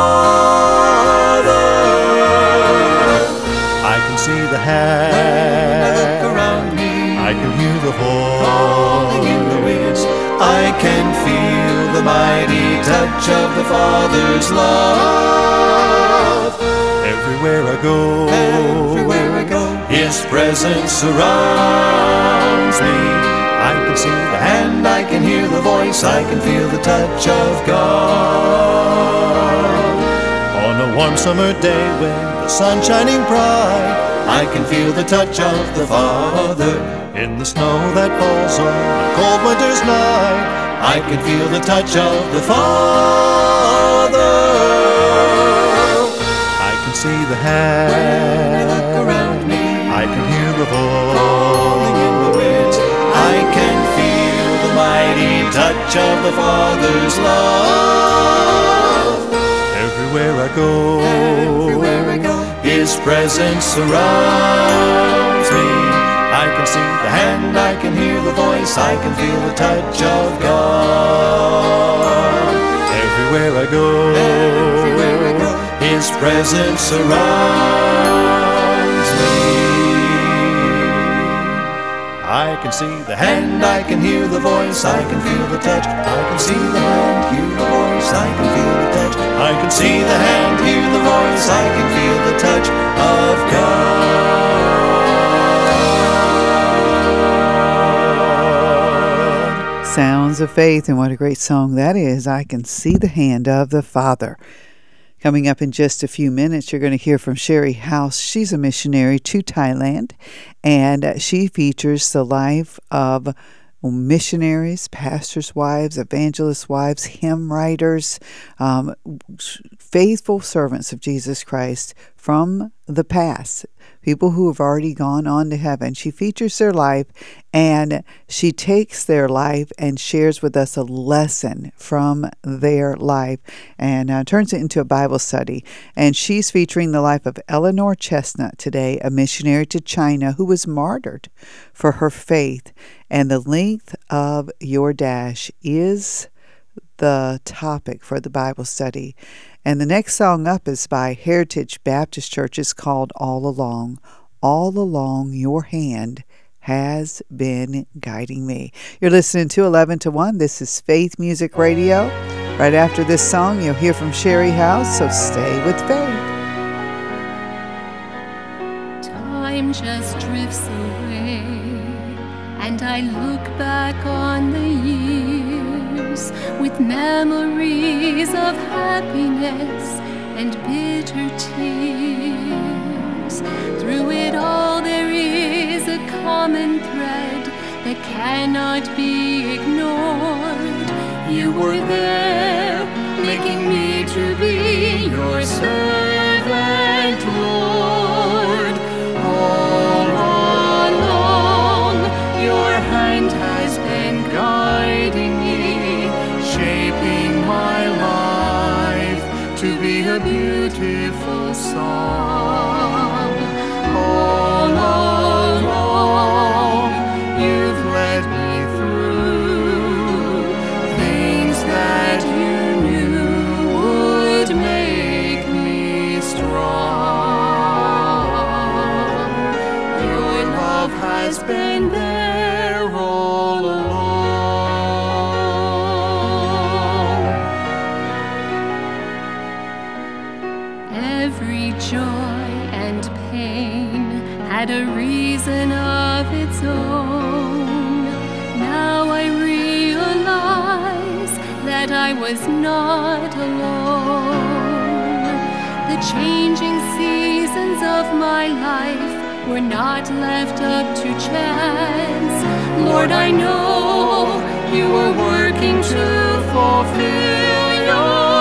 I can see the hand. I look around me, I can hear the voice calling in the winds. I can feel the mighty touch of the Father's love. Everywhere I go, everywhere I go, His presence surrounds me. I can see the hand, I can hear the voice, I can feel the touch of God. On a warm summer day when the sun's shining bright, I can feel the touch of the Father. In the snow that falls on a cold winter's night, I can feel the touch of the Father. I can see the hand. I can hear the voice. In the winds. I can feel the mighty touch of the Father's love. Everywhere I go, Everywhere I go, His presence surrounds me. I can see the hand, I can hear the voice, I can feel the touch of God. everywhere I go, Everywhere I go, His presence surrounds I can see the hand, I can hear the voice, I can feel the touch. I can see the hand, hear the voice, I can feel the touch. I can see the hand, hear the voice, I can feel the touch of God. Sounds of Faith, and what a great song that is. I can see the hand of the Father. Coming up in just a few minutes, you're going to hear from Sherry House. She's a missionary to Thailand, and she features the life of missionaries, pastors' wives, evangelists' wives, hymn writers, um, faithful servants of Jesus Christ from the past, people who have already gone on to heaven. She features their life and she takes their life and shares with us a lesson from their life and uh, turns it into a Bible study. And she's featuring the life of Eleanor Chesnut today, a missionary to China who was martyred for her faith. And the length of your dash is the topic for the Bible study. And the next song up is by Heritage Baptist Church. It's called All Along. All Along Your Hand has been guiding me. You're listening to 11 to 1. This is Faith Music Radio. Right after this song, you'll hear from Sherry House, so stay with Faith. Time just drifts away, and I look back on the years with memories of happiness and bitter tears. Through it all, there is a common thread that cannot be ignored. You were there, making me to be your servant, was not alone. The changing seasons of my life were not left up to chance. Lord, I know you were working to fulfill your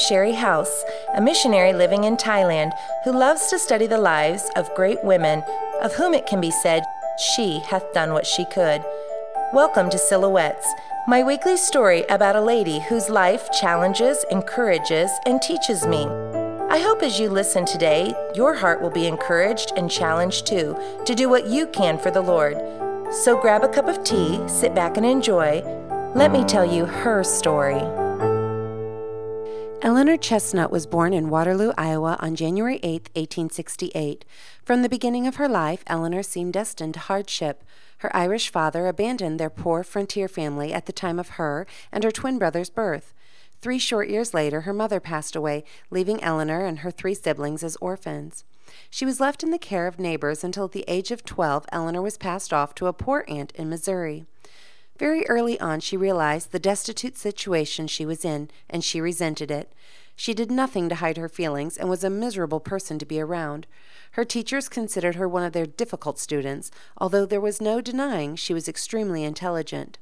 Sherry House, a missionary living in Thailand who loves to study the lives of great women, of whom it can be said, She hath done what she could. Welcome to Silhouettes, my weekly story about a lady whose life challenges, encourages, and teaches me. I hope as you listen today, your heart will be encouraged and challenged too to do what you can for the Lord. So grab a cup of tea, sit back and enjoy. Let me tell you her story. Eleanor Chesnut was born in Waterloo, Iowa on January 8, 1868. From the beginning of her life, Eleanor seemed destined to hardship. Her Irish father abandoned their poor frontier family at the time of her and her twin brother's birth. Three short years later, her mother passed away, leaving Eleanor and her three siblings as orphans. She was left in the care of neighbors until at the age of 12, Eleanor was passed off to a poor aunt in Missouri. Very early on, she realized the destitute situation she was in, and she resented it. She did nothing to hide her feelings and was a miserable person to be around. Her teachers considered her one of their difficult students, although there was no denying she was extremely intelligent.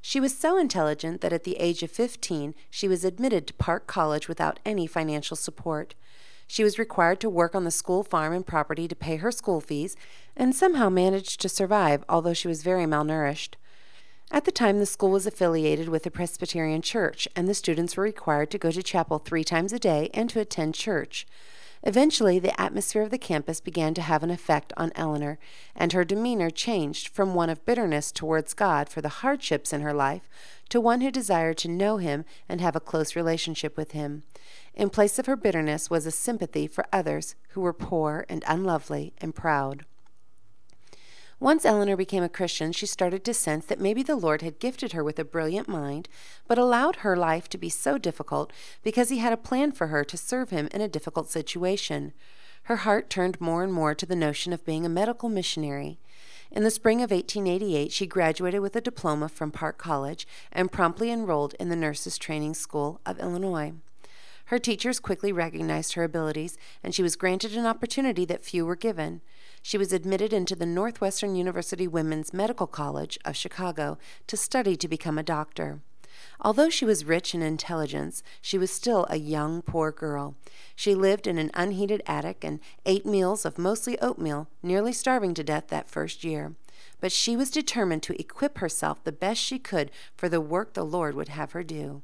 She was so intelligent that at the age of 15 she was admitted to Park College without any financial support. She was required to work on the school farm and property to pay her school fees and somehow managed to survive, although she was very malnourished. At the time, the school was affiliated with the Presbyterian Church, and the students were required to go to chapel three times a day and to attend church. Eventually, the atmosphere of the campus began to have an effect on Eleanor, and her demeanor changed from one of bitterness towards God for the hardships in her life to one who desired to know Him and have a close relationship with Him. In place of her bitterness was a sympathy for others who were poor and unlovely and proud. Once Eleanor became a Christian, she started to sense that maybe the Lord had gifted her with a brilliant mind, but allowed her life to be so difficult because He had a plan for her to serve Him in a difficult situation. Her heart turned more and more to the notion of being a medical missionary. In the spring of 1888, she graduated with a diploma from Park College and promptly enrolled in the Nurses Training School of Illinois. Her teachers quickly recognized her abilities, and she was granted an opportunity that few were given. She was admitted into the Northwestern University Women's Medical College of Chicago to study to become a doctor. Although she was rich in intelligence, she was still a young, poor girl. She lived in an unheated attic and ate meals of mostly oatmeal, nearly starving to death that first year. But she was determined to equip herself the best she could for the work the Lord would have her do.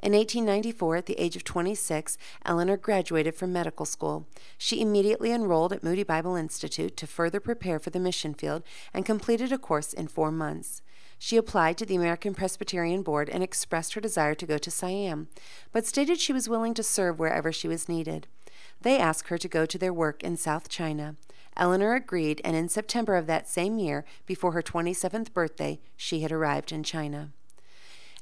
In 1894, at the age of 26, Eleanor graduated from medical school. She immediately enrolled at Moody Bible Institute to further prepare for the mission field and completed a course in four months. She applied to the American Presbyterian Board and expressed her desire to go to Siam, but stated she was willing to serve wherever she was needed. They asked her to go to their work in South China. Eleanor agreed, and in September of that same year, before her 27th birthday, she had arrived in China.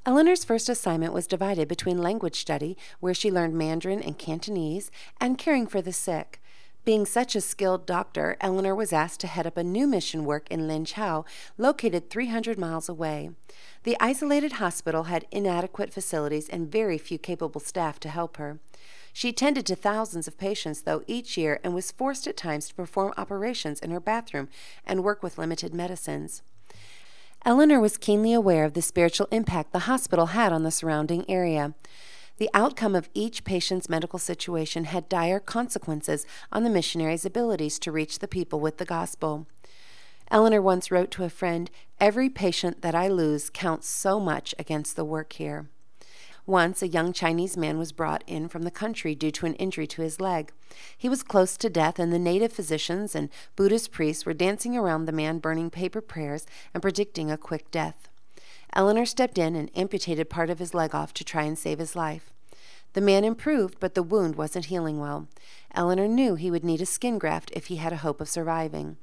Eleanor's first assignment was divided between language study, where she learned Mandarin and Cantonese, and caring for the sick. Being such a skilled doctor, Eleanor was asked to head up a new mission work in Linqiao, located 300 miles away. The isolated hospital had inadequate facilities and very few capable staff to help her. She tended to thousands of patients, though, each year and was forced at times to perform operations in her bathroom and work with limited medicines. Eleanor was keenly aware of the spiritual impact the hospital had on the surrounding area. The outcome of each patient's medical situation had dire consequences on the missionary's abilities to reach the people with the gospel. Eleanor once wrote to a friend, Every patient that I lose counts so much against the work here. Once a young Chinese man was brought in from the country due to an injury to his leg. He was close to death, and the native physicians and Buddhist priests were dancing around the man, burning paper prayers and predicting a quick death. Eleanor stepped in and amputated part of his leg off to try and save his life. The man improved, but the wound wasn't healing well. Eleanor knew he would need a skin graft if he had a hope of surviving.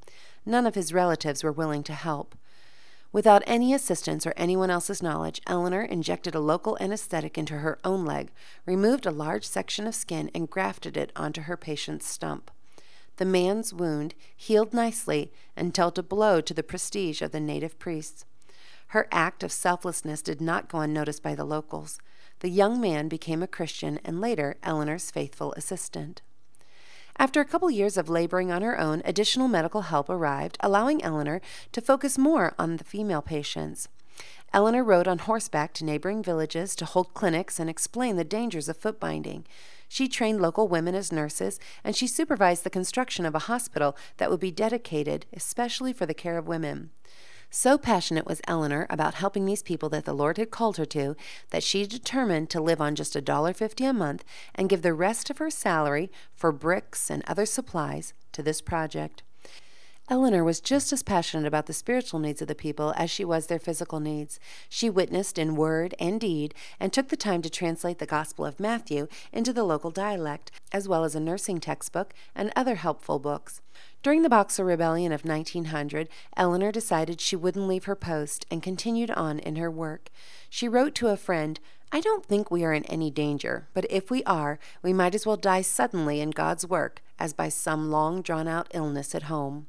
None of his relatives were willing to help. Without any assistance or anyone else's knowledge, Eleanor injected a local anesthetic into her own leg, removed a large section of skin, and grafted it onto her patient's stump. The man's wound healed nicely and dealt a blow to the prestige of the native priests. Her act of selflessness did not go unnoticed by the locals. The young man became a Christian and later Eleanor's faithful assistant. After a couple years of laboring on her own, additional medical help arrived, allowing Eleanor to focus more on the female patients. Eleanor rode on horseback to neighboring villages to hold clinics and explain the dangers of foot binding. She trained local women as nurses, and she supervised the construction of a hospital that would be dedicated especially for the care of women. So passionate was Eleanor about helping these people that the Lord had called her to that she determined to live on just a dollar fifty a month and give the rest of her salary for bricks and other supplies to this project. Eleanor was just as passionate about the spiritual needs of the people as she was their physical needs. She witnessed in word and deed and took the time to translate the Gospel of Matthew into the local dialect, as well as a nursing textbook and other helpful books. During the Boxer Rebellion of 1900, Eleanor decided she wouldn't leave her post and continued on in her work. She wrote to a friend, I don't think we are in any danger, but if we are, we might as well die suddenly in God's work as by some long drawn out illness at home.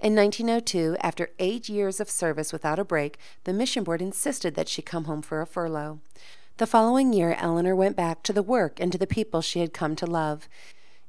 In 1902, after eight years of service without a break, the mission board insisted that she come home for a furlough. The following year, Eleanor went back to the work and to the people she had come to love.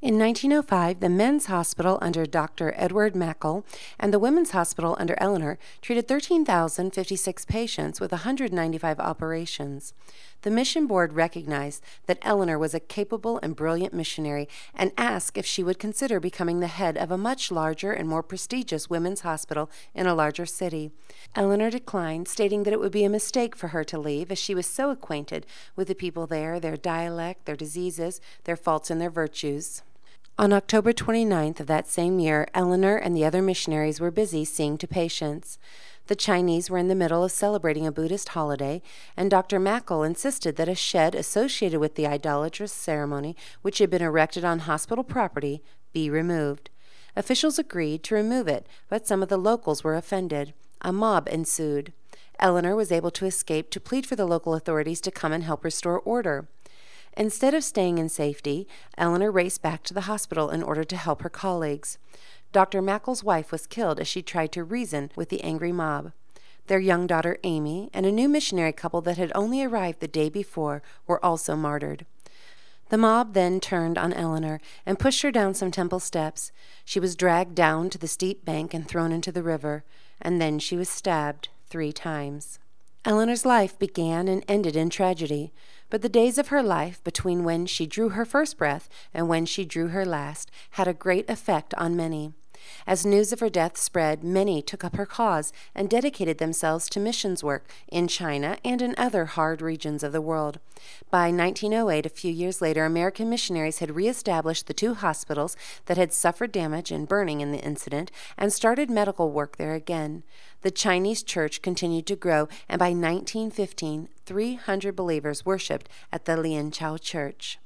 In 1905, the men's hospital under Dr. Edward Machle and the women's hospital under Eleanor treated 13,056 patients with 195 operations. The mission board recognized that Eleanor was a capable and brilliant missionary and asked if she would consider becoming the head of a much larger and more prestigious women's hospital in a larger city. Eleanor declined, stating that it would be a mistake for her to leave, as she was so acquainted with the people there, their dialect, their diseases, their faults, and their virtues. On October 29th of that same year, Eleanor and the other missionaries were busy seeing to patients. The Chinese were in the middle of celebrating a Buddhist holiday, and Dr. Machle insisted that a shed associated with the idolatrous ceremony, which had been erected on hospital property, be removed. Officials agreed to remove it, but some of the locals were offended. A mob ensued. Eleanor was able to escape to plead for the local authorities to come and help restore order. Instead of staying in safety, Eleanor raced back to the hospital in order to help her colleagues. Dr. Machle's wife was killed as she tried to reason with the angry mob. Their young daughter Amy and a new missionary couple that had only arrived the day before were also martyred. The mob then turned on Eleanor and pushed her down some temple steps. She was dragged down to the steep bank and thrown into the river, and then she was stabbed three times. Eleanor's life began and ended in tragedy. But the days of her life, between when she drew her first breath and when she drew her last, had a great effect on many. As news of her death spread, many took up her cause and dedicated themselves to missions work in China and in other hard regions of the world. By 1908, a few years later, American missionaries had reestablished the two hospitals that had suffered damage and burning in the incident and started medical work there again. The Chinese church continued to grow, and by 1915, 300 believers worshiped at the Lianchao Church.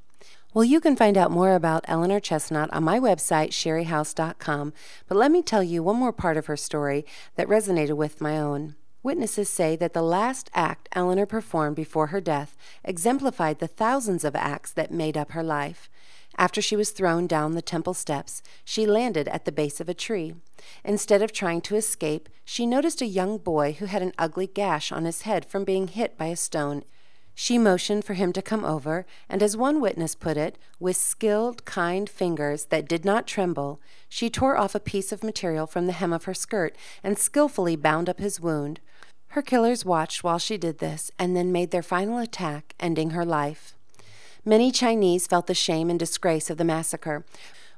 Well, you can find out more about Eleanor Chesnut on my website, sherryhouse.com, but let me tell you one more part of her story that resonated with my own. Witnesses say that the last act Eleanor performed before her death exemplified the thousands of acts that made up her life. After she was thrown down the temple steps, she landed at the base of a tree. Instead of trying to escape, she noticed a young boy who had an ugly gash on his head from being hit by a stone she motioned for him to come over, and as one witness put it, with skilled, kind fingers that did not tremble, she tore off a piece of material from the hem of her skirt and skillfully bound up his wound. Her killers watched while she did this and then made their final attack, ending her life. Many Chinese felt the shame and disgrace of the massacre.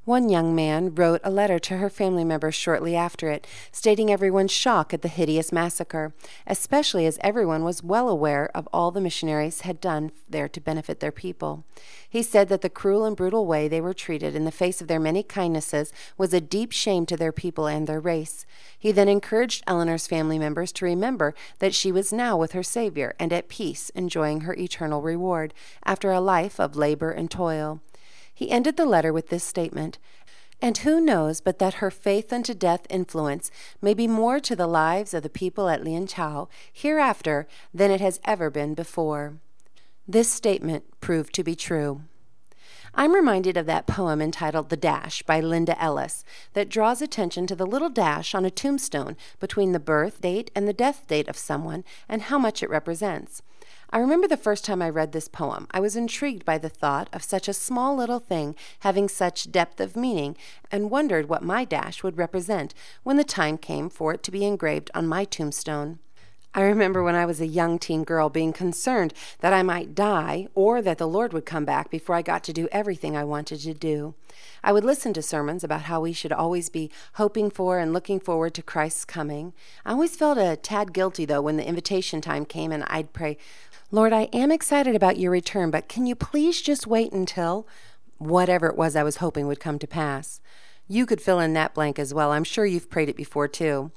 One young man wrote a letter to her family members shortly after it, stating everyone's shock at the hideous massacre, especially as everyone was well aware of all the missionaries had done there to benefit their people. He said that the cruel and brutal way they were treated in the face of their many kindnesses was a deep shame to their people and their race. He then encouraged Eleanor's family members to remember that she was now with her Savior and at peace, enjoying her eternal reward, after a life of labor and toil. He ended the letter with this statement And who knows but that her faith unto death influence may be more to the lives of the people at Lianchao hereafter than it has ever been before? This statement proved to be true. I'm reminded of that poem entitled The Dash by Linda Ellis that draws attention to the little dash on a tombstone between the birth date and the death date of someone and how much it represents. I remember the first time I read this poem, I was intrigued by the thought of such a small little thing having such depth of meaning, and wondered what my dash would represent when the time came for it to be engraved on my tombstone. I remember when I was a young teen girl being concerned that I might die or that the Lord would come back before I got to do everything I wanted to do. I would listen to sermons about how we should always be hoping for and looking forward to Christ's coming. I always felt a tad guilty, though, when the invitation time came and I'd pray, Lord, I am excited about your return, but can you please just wait until whatever it was I was hoping would come to pass? You could fill in that blank as well. I'm sure you've prayed it before, too.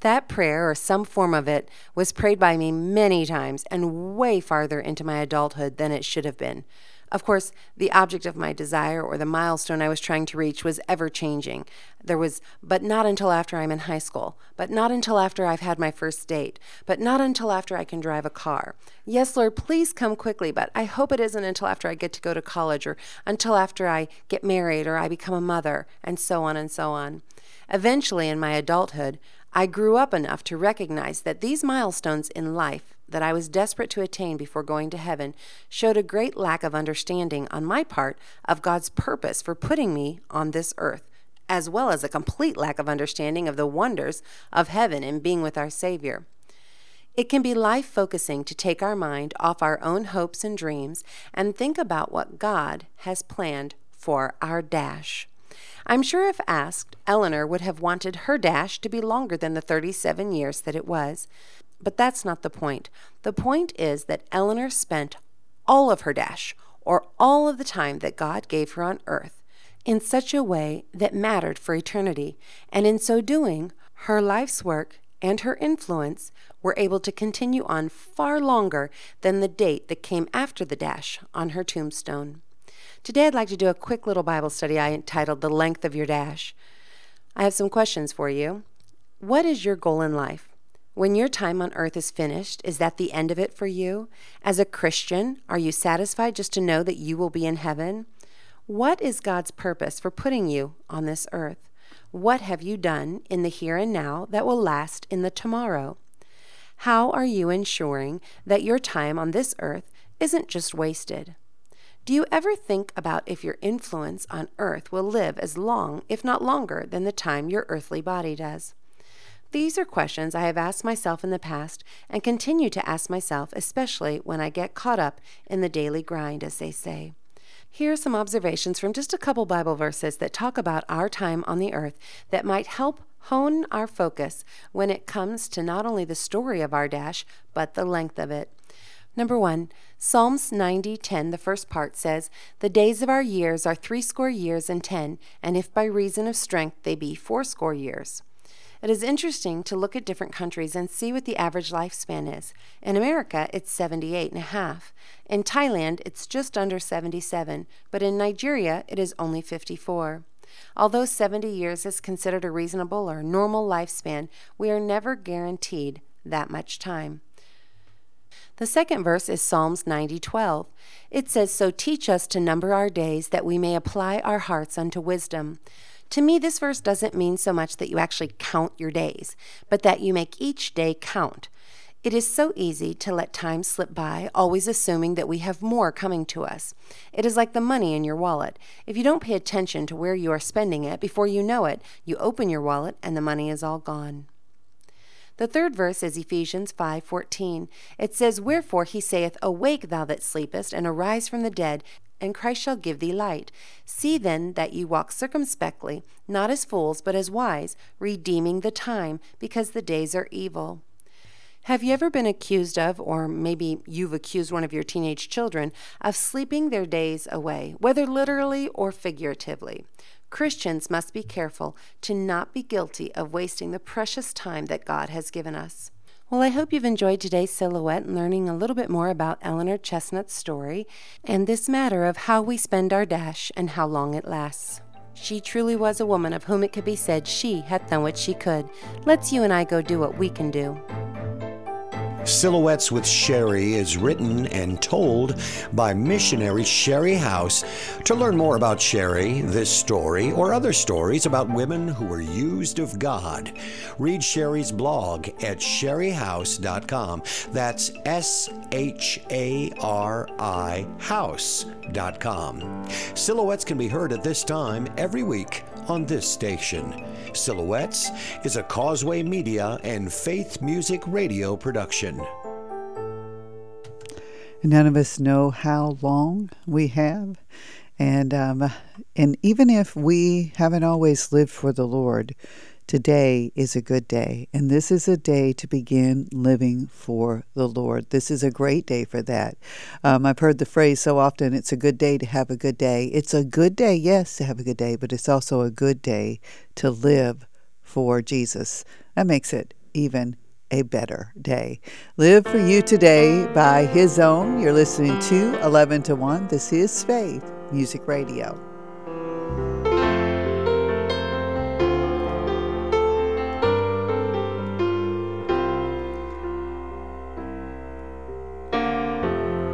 That prayer, or some form of it, was prayed by me many times and way farther into my adulthood than it should have been. Of course, the object of my desire or the milestone I was trying to reach was ever changing. There was, but not until after I'm in high school, but not until after I've had my first date, but not until after I can drive a car. Yes, Lord, please come quickly, but I hope it isn't until after I get to go to college or until after I get married or I become a mother, and so on and so on. Eventually, in my adulthood, I grew up enough to recognize that these milestones in life that I was desperate to attain before going to heaven showed a great lack of understanding on my part of God's purpose for putting me on this earth, as well as a complete lack of understanding of the wonders of heaven and being with our Savior. It can be life focusing to take our mind off our own hopes and dreams and think about what God has planned for our dash. I'm sure if asked, Eleanor would have wanted her dash to be longer than the 37 years that it was. But that's not the point. The point is that Eleanor spent all of her dash, or all of the time that God gave her on earth, in such a way that mattered for eternity, and in so doing, her life's work and her influence were able to continue on far longer than the date that came after the dash on her tombstone. Today, I'd like to do a quick little Bible study I entitled The Length of Your Dash. I have some questions for you. What is your goal in life? When your time on earth is finished, is that the end of it for you? As a Christian, are you satisfied just to know that you will be in heaven? What is God's purpose for putting you on this earth? What have you done in the here and now that will last in the tomorrow? How are you ensuring that your time on this earth isn't just wasted? Do you ever think about if your influence on earth will live as long, if not longer, than the time your earthly body does? These are questions I have asked myself in the past and continue to ask myself, especially when I get caught up in the daily grind, as they say. Here are some observations from just a couple Bible verses that talk about our time on the earth that might help hone our focus when it comes to not only the story of our dash, but the length of it. Number one, Psalms 90:10, the first part says, The days of our years are threescore years and ten, and if by reason of strength they be fourscore years. It is interesting to look at different countries and see what the average lifespan is. In America, it's 78 and a half. In Thailand, it's just under 77, but in Nigeria, it is only 54. Although 70 years is considered a reasonable or normal lifespan, we are never guaranteed that much time. The second verse is Psalms 90:12. It says, "So teach us to number our days that we may apply our hearts unto wisdom." To me, this verse doesn't mean so much that you actually count your days, but that you make each day count. It is so easy to let time slip by, always assuming that we have more coming to us. It is like the money in your wallet. If you don't pay attention to where you are spending it, before you know it, you open your wallet and the money is all gone. The third verse is Ephesians 5:14. It says, "Wherefore he saith, Awake, thou that sleepest, and arise from the dead, and Christ shall give thee light. See then that ye walk circumspectly, not as fools, but as wise, redeeming the time, because the days are evil." Have you ever been accused of, or maybe you've accused one of your teenage children, of sleeping their days away, whether literally or figuratively? Christians must be careful to not be guilty of wasting the precious time that God has given us. Well, I hope you've enjoyed today's silhouette and learning a little bit more about Eleanor Chesnut's story and this matter of how we spend our dash and how long it lasts. She truly was a woman of whom it could be said she had done what she could. Let's you and I go do what we can do. Silhouettes with Shari is written and told by missionary Shari House. To learn more about Shari, this story, or other stories about women who were used of God, read Shari's blog at sharihouse.com. That's S H A R I house.com. Silhouettes can be heard at this time every week on this station. Silhouettes is a Causeway Media and Faith Music Radio production. None of us know how long we have. And, um, and even if we haven't always lived for the Lord, today is a good day. And this is a day to begin living for the Lord. This is a great day for that. Um, I've heard the phrase so often it's a good day to have a good day. It's a good day, yes, to have a good day, but it's also a good day to live for Jesus. That makes it even a better day. Live for you today by his own. You're listening to 11 to 1. This is Faith Music Radio.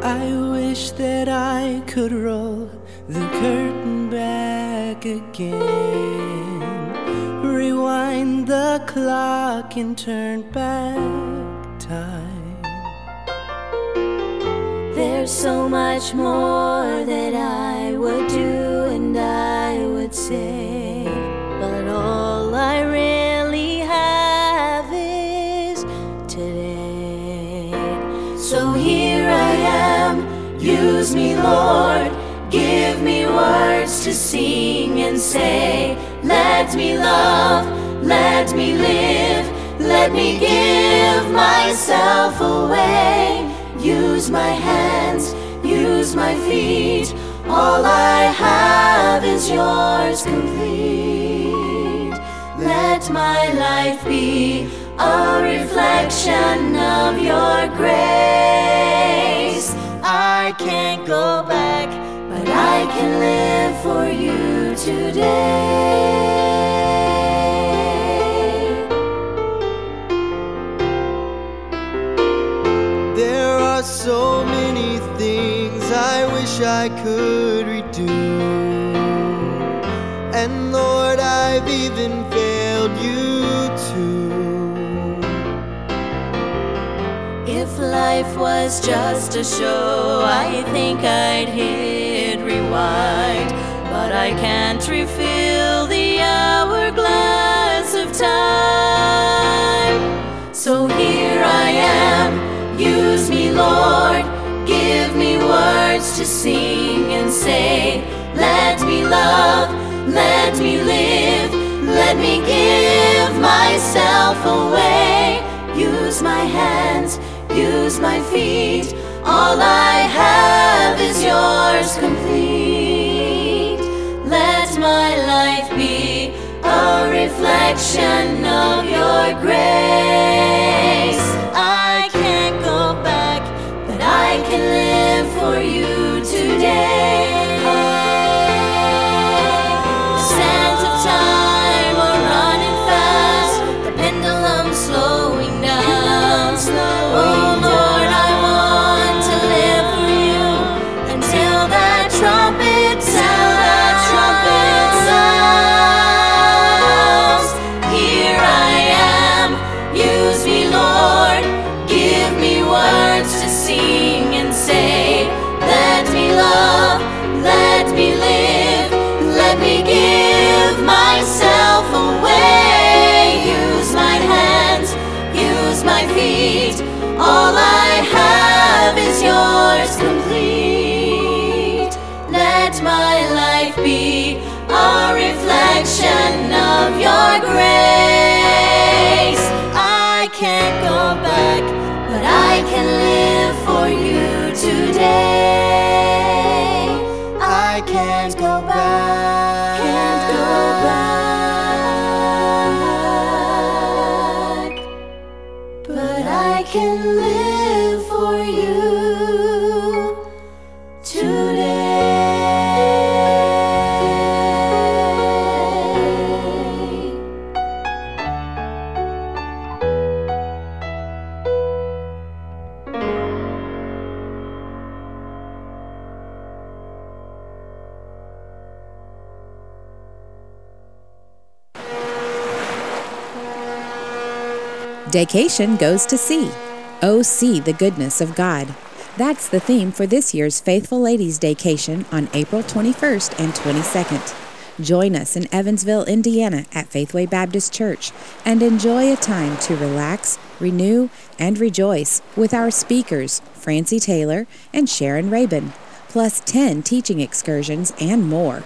I wish that I could roll the curtain back again rewind the clock and turn back time. There's so much more that I would do and I would say, use me, Lord. Give me words to sing and say, let me love, let me live, let me give myself away. Use my hands, use my feet, all I have is yours complete. Let my life be a reflection of your grace. I can't go back but I can live for you today. There are so many things I wish I could life was just a show, I think I'd hit rewind. But I can't refill the hourglass of time. So here I am, use me, Lord. Give me words to sing and say, Let me love, let me live, let me give myself away. Use my hands, use my feet. All I have is yours complete. Let my life be a reflection of your grace. Daycation goes to sea. Oh, see the goodness of God. That's the theme for this year's Faithful Ladies Daycation on April 21st and 22nd. Join us in Evansville, Indiana at Faithway Baptist Church and enjoy a time to relax, renew, and rejoice with our speakers, Francie Taylor and Sharon Rabin, plus 10 teaching excursions and more.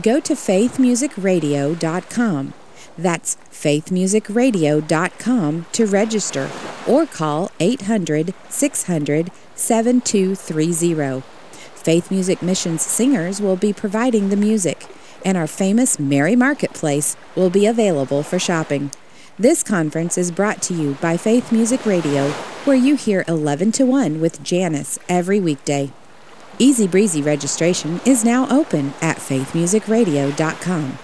Go to faithmusicradio.com. That's faithmusicradio.com to register or call 800 600 7230. Faith Music Missions singers will be providing the music, and our famous Mary Marketplace will be available for shopping. This conference is brought to you by Faith Music Radio, where you hear 11 to 1 with Janice every weekday. Easy Breezy registration is now open at faithmusicradio.com.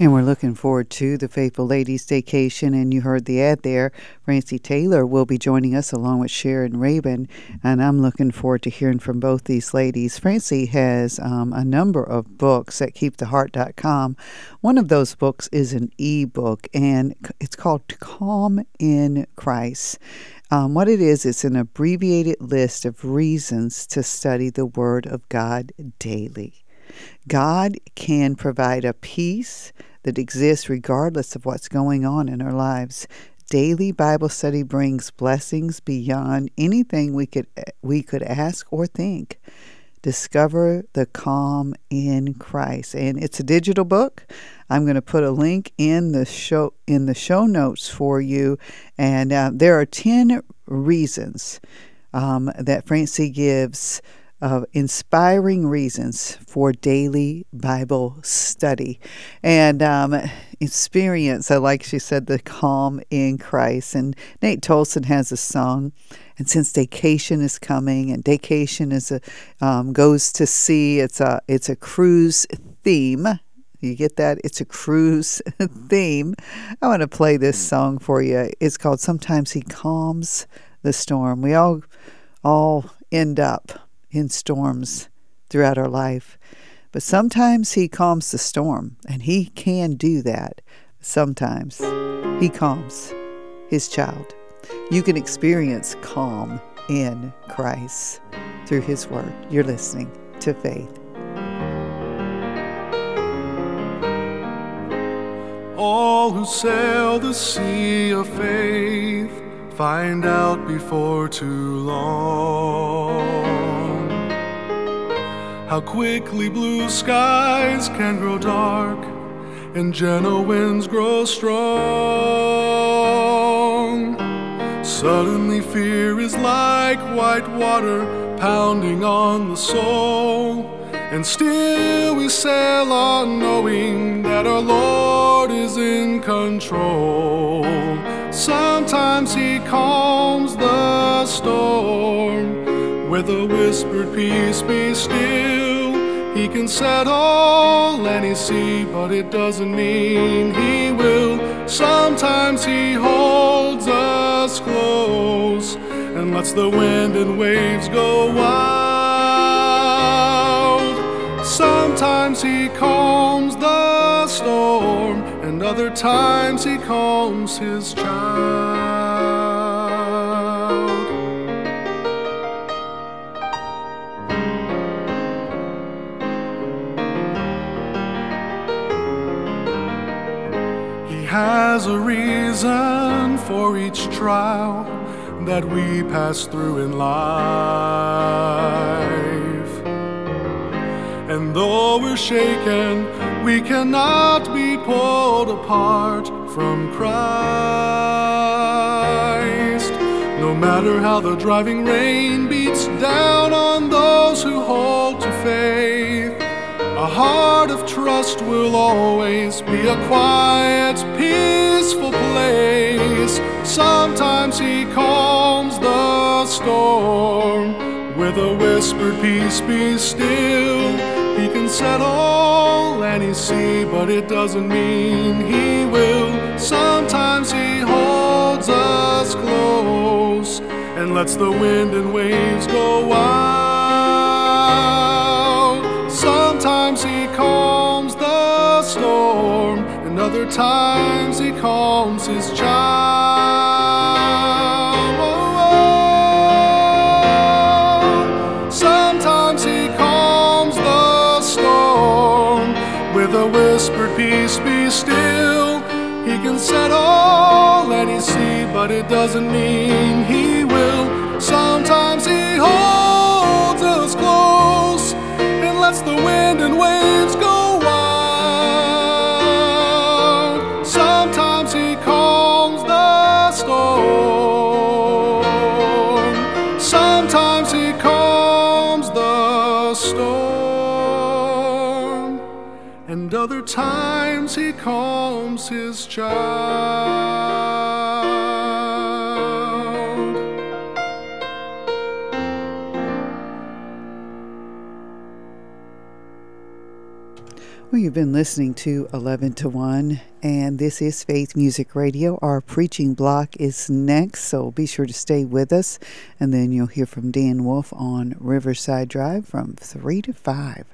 And we're looking forward to the Faithful Ladies Staycation. And you heard the ad there. Francie Taylor will be joining us along with Sharon Rabin. And I'm looking forward to hearing from both these ladies. Francie has um, a number of books at keeptheheart.com. One of those books is an e book, and it's called Calm in Christ. Um, what it is, it's an abbreviated list of reasons to study the Word of God daily. God can provide a peace that exists regardless of what's going on in our lives. Daily Bible study brings blessings beyond anything we could we could ask or think. Discover the calm in Christ, and it's a digital book. I'm going to put a link in the show in the show notes for you, and uh, there are ten reasons um, that Francie gives of inspiring reasons for daily Bible study and um, experience. I like she said the calm in Christ. And Nate Tolson has a song. And since Daycation is coming, and Daycation is a um, goes to sea, it's a it's a cruise theme. You get that? It's a cruise theme. I want to play this song for you. It's called "Sometimes He Calms the Storm." We all all end up in storms throughout our life. But sometimes He calms the storm, and He can do that. Sometimes He calms His child. You can experience calm in Christ through His Word. You're listening to Faith. All who sail the sea of faith find out before too long how quickly blue skies can grow dark and gentle winds grow strong. Suddenly, fear is like white water pounding on the soul. And still we sail on knowing that our Lord is in control. Sometimes He calms the storm with a whispered peace, be still. He can settle any sea, but it doesn't mean He will. Sometimes He holds us close and lets the wind and waves go wild. Sometimes He calms the storm, and other times He calms His child. Has a reason for each trial that we pass through in life. And though we're shaken, we cannot be pulled apart from Christ. No matter how the driving rain beats down on those who hold to faith, a heart of trust will always be a quiet, peaceful place. Sometimes He calms the storm with a whispered peace, be still. He can settle any sea, but it doesn't mean He will. Sometimes He holds us close and lets the wind and waves go wild. other times he calms his child. Oh, oh. Sometimes he calms the storm with a whispered peace be still. He can set all that but it doesn't mean he will. Sometimes he holds us close and lets the wind and waves go. Other times he calms his child. Well, you've been listening to 11 to 1, and this is Faith Music Radio. Our preaching block is next, so be sure to stay with us. And then you'll hear from Dan Wolf on Riverside Drive from 3 to 5.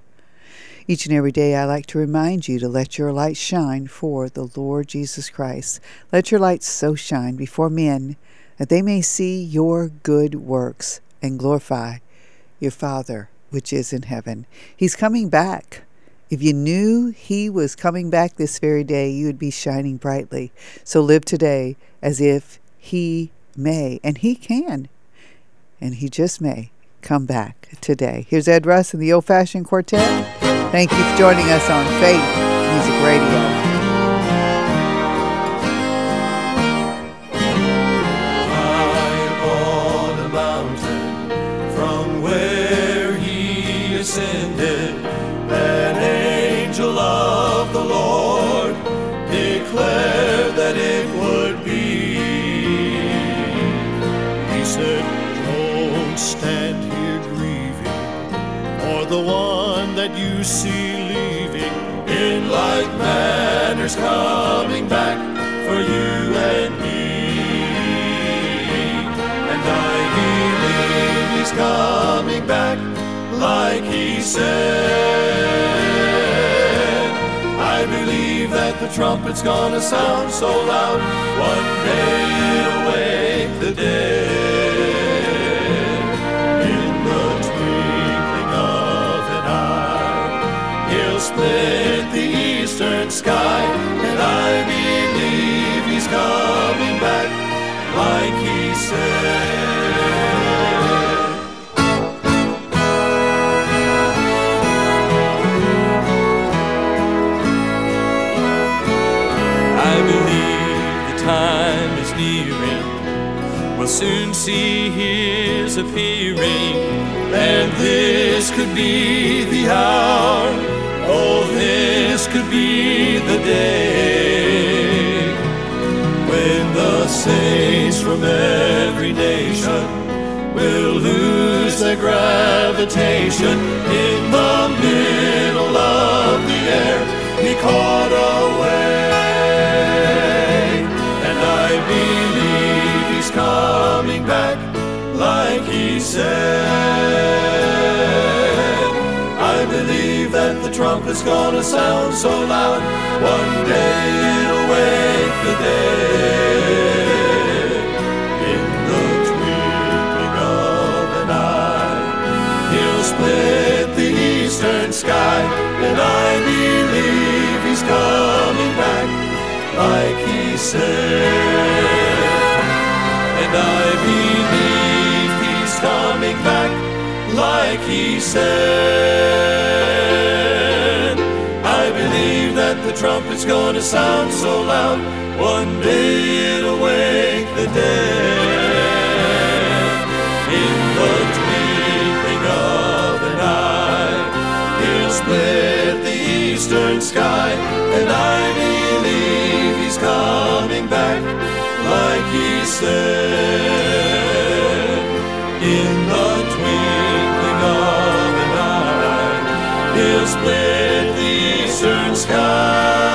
Each and every day, I like to remind you to let your light shine for the Lord Jesus Christ. Let your light so shine before men that they may see your good works and glorify your Father which is in heaven. He's coming back. If you knew He was coming back this very day, you would be shining brightly. So live today as if He may, and He can, and He just may come back today. Here's Ed Russ and the Old Fashioned Quartet. Thank you for joining us on Faith Music Radio. Like he said. I believe that the trumpet's gonna sound so loud one day it'll wake the dead. In the twinkling of an eye, he'll split the eastern sky, and I believe he's coming back like he said. See his appearing, and this could be the hour. Oh, this could be the day when the saints from every nation will lose their gravitation in the middle of the air. Be said. I believe that the trumpet's gonna sound so loud, one day it'll wake the dead. In the twinkling of an eye, he'll split the eastern sky, and I believe he's coming back like he said. Like he said. I believe that the trumpet's gonna sound so loud, one day it'll wake the dead. In the twinkling of an eye, he'll split the eastern sky, and I believe he's coming back like he said. In the eastern sky.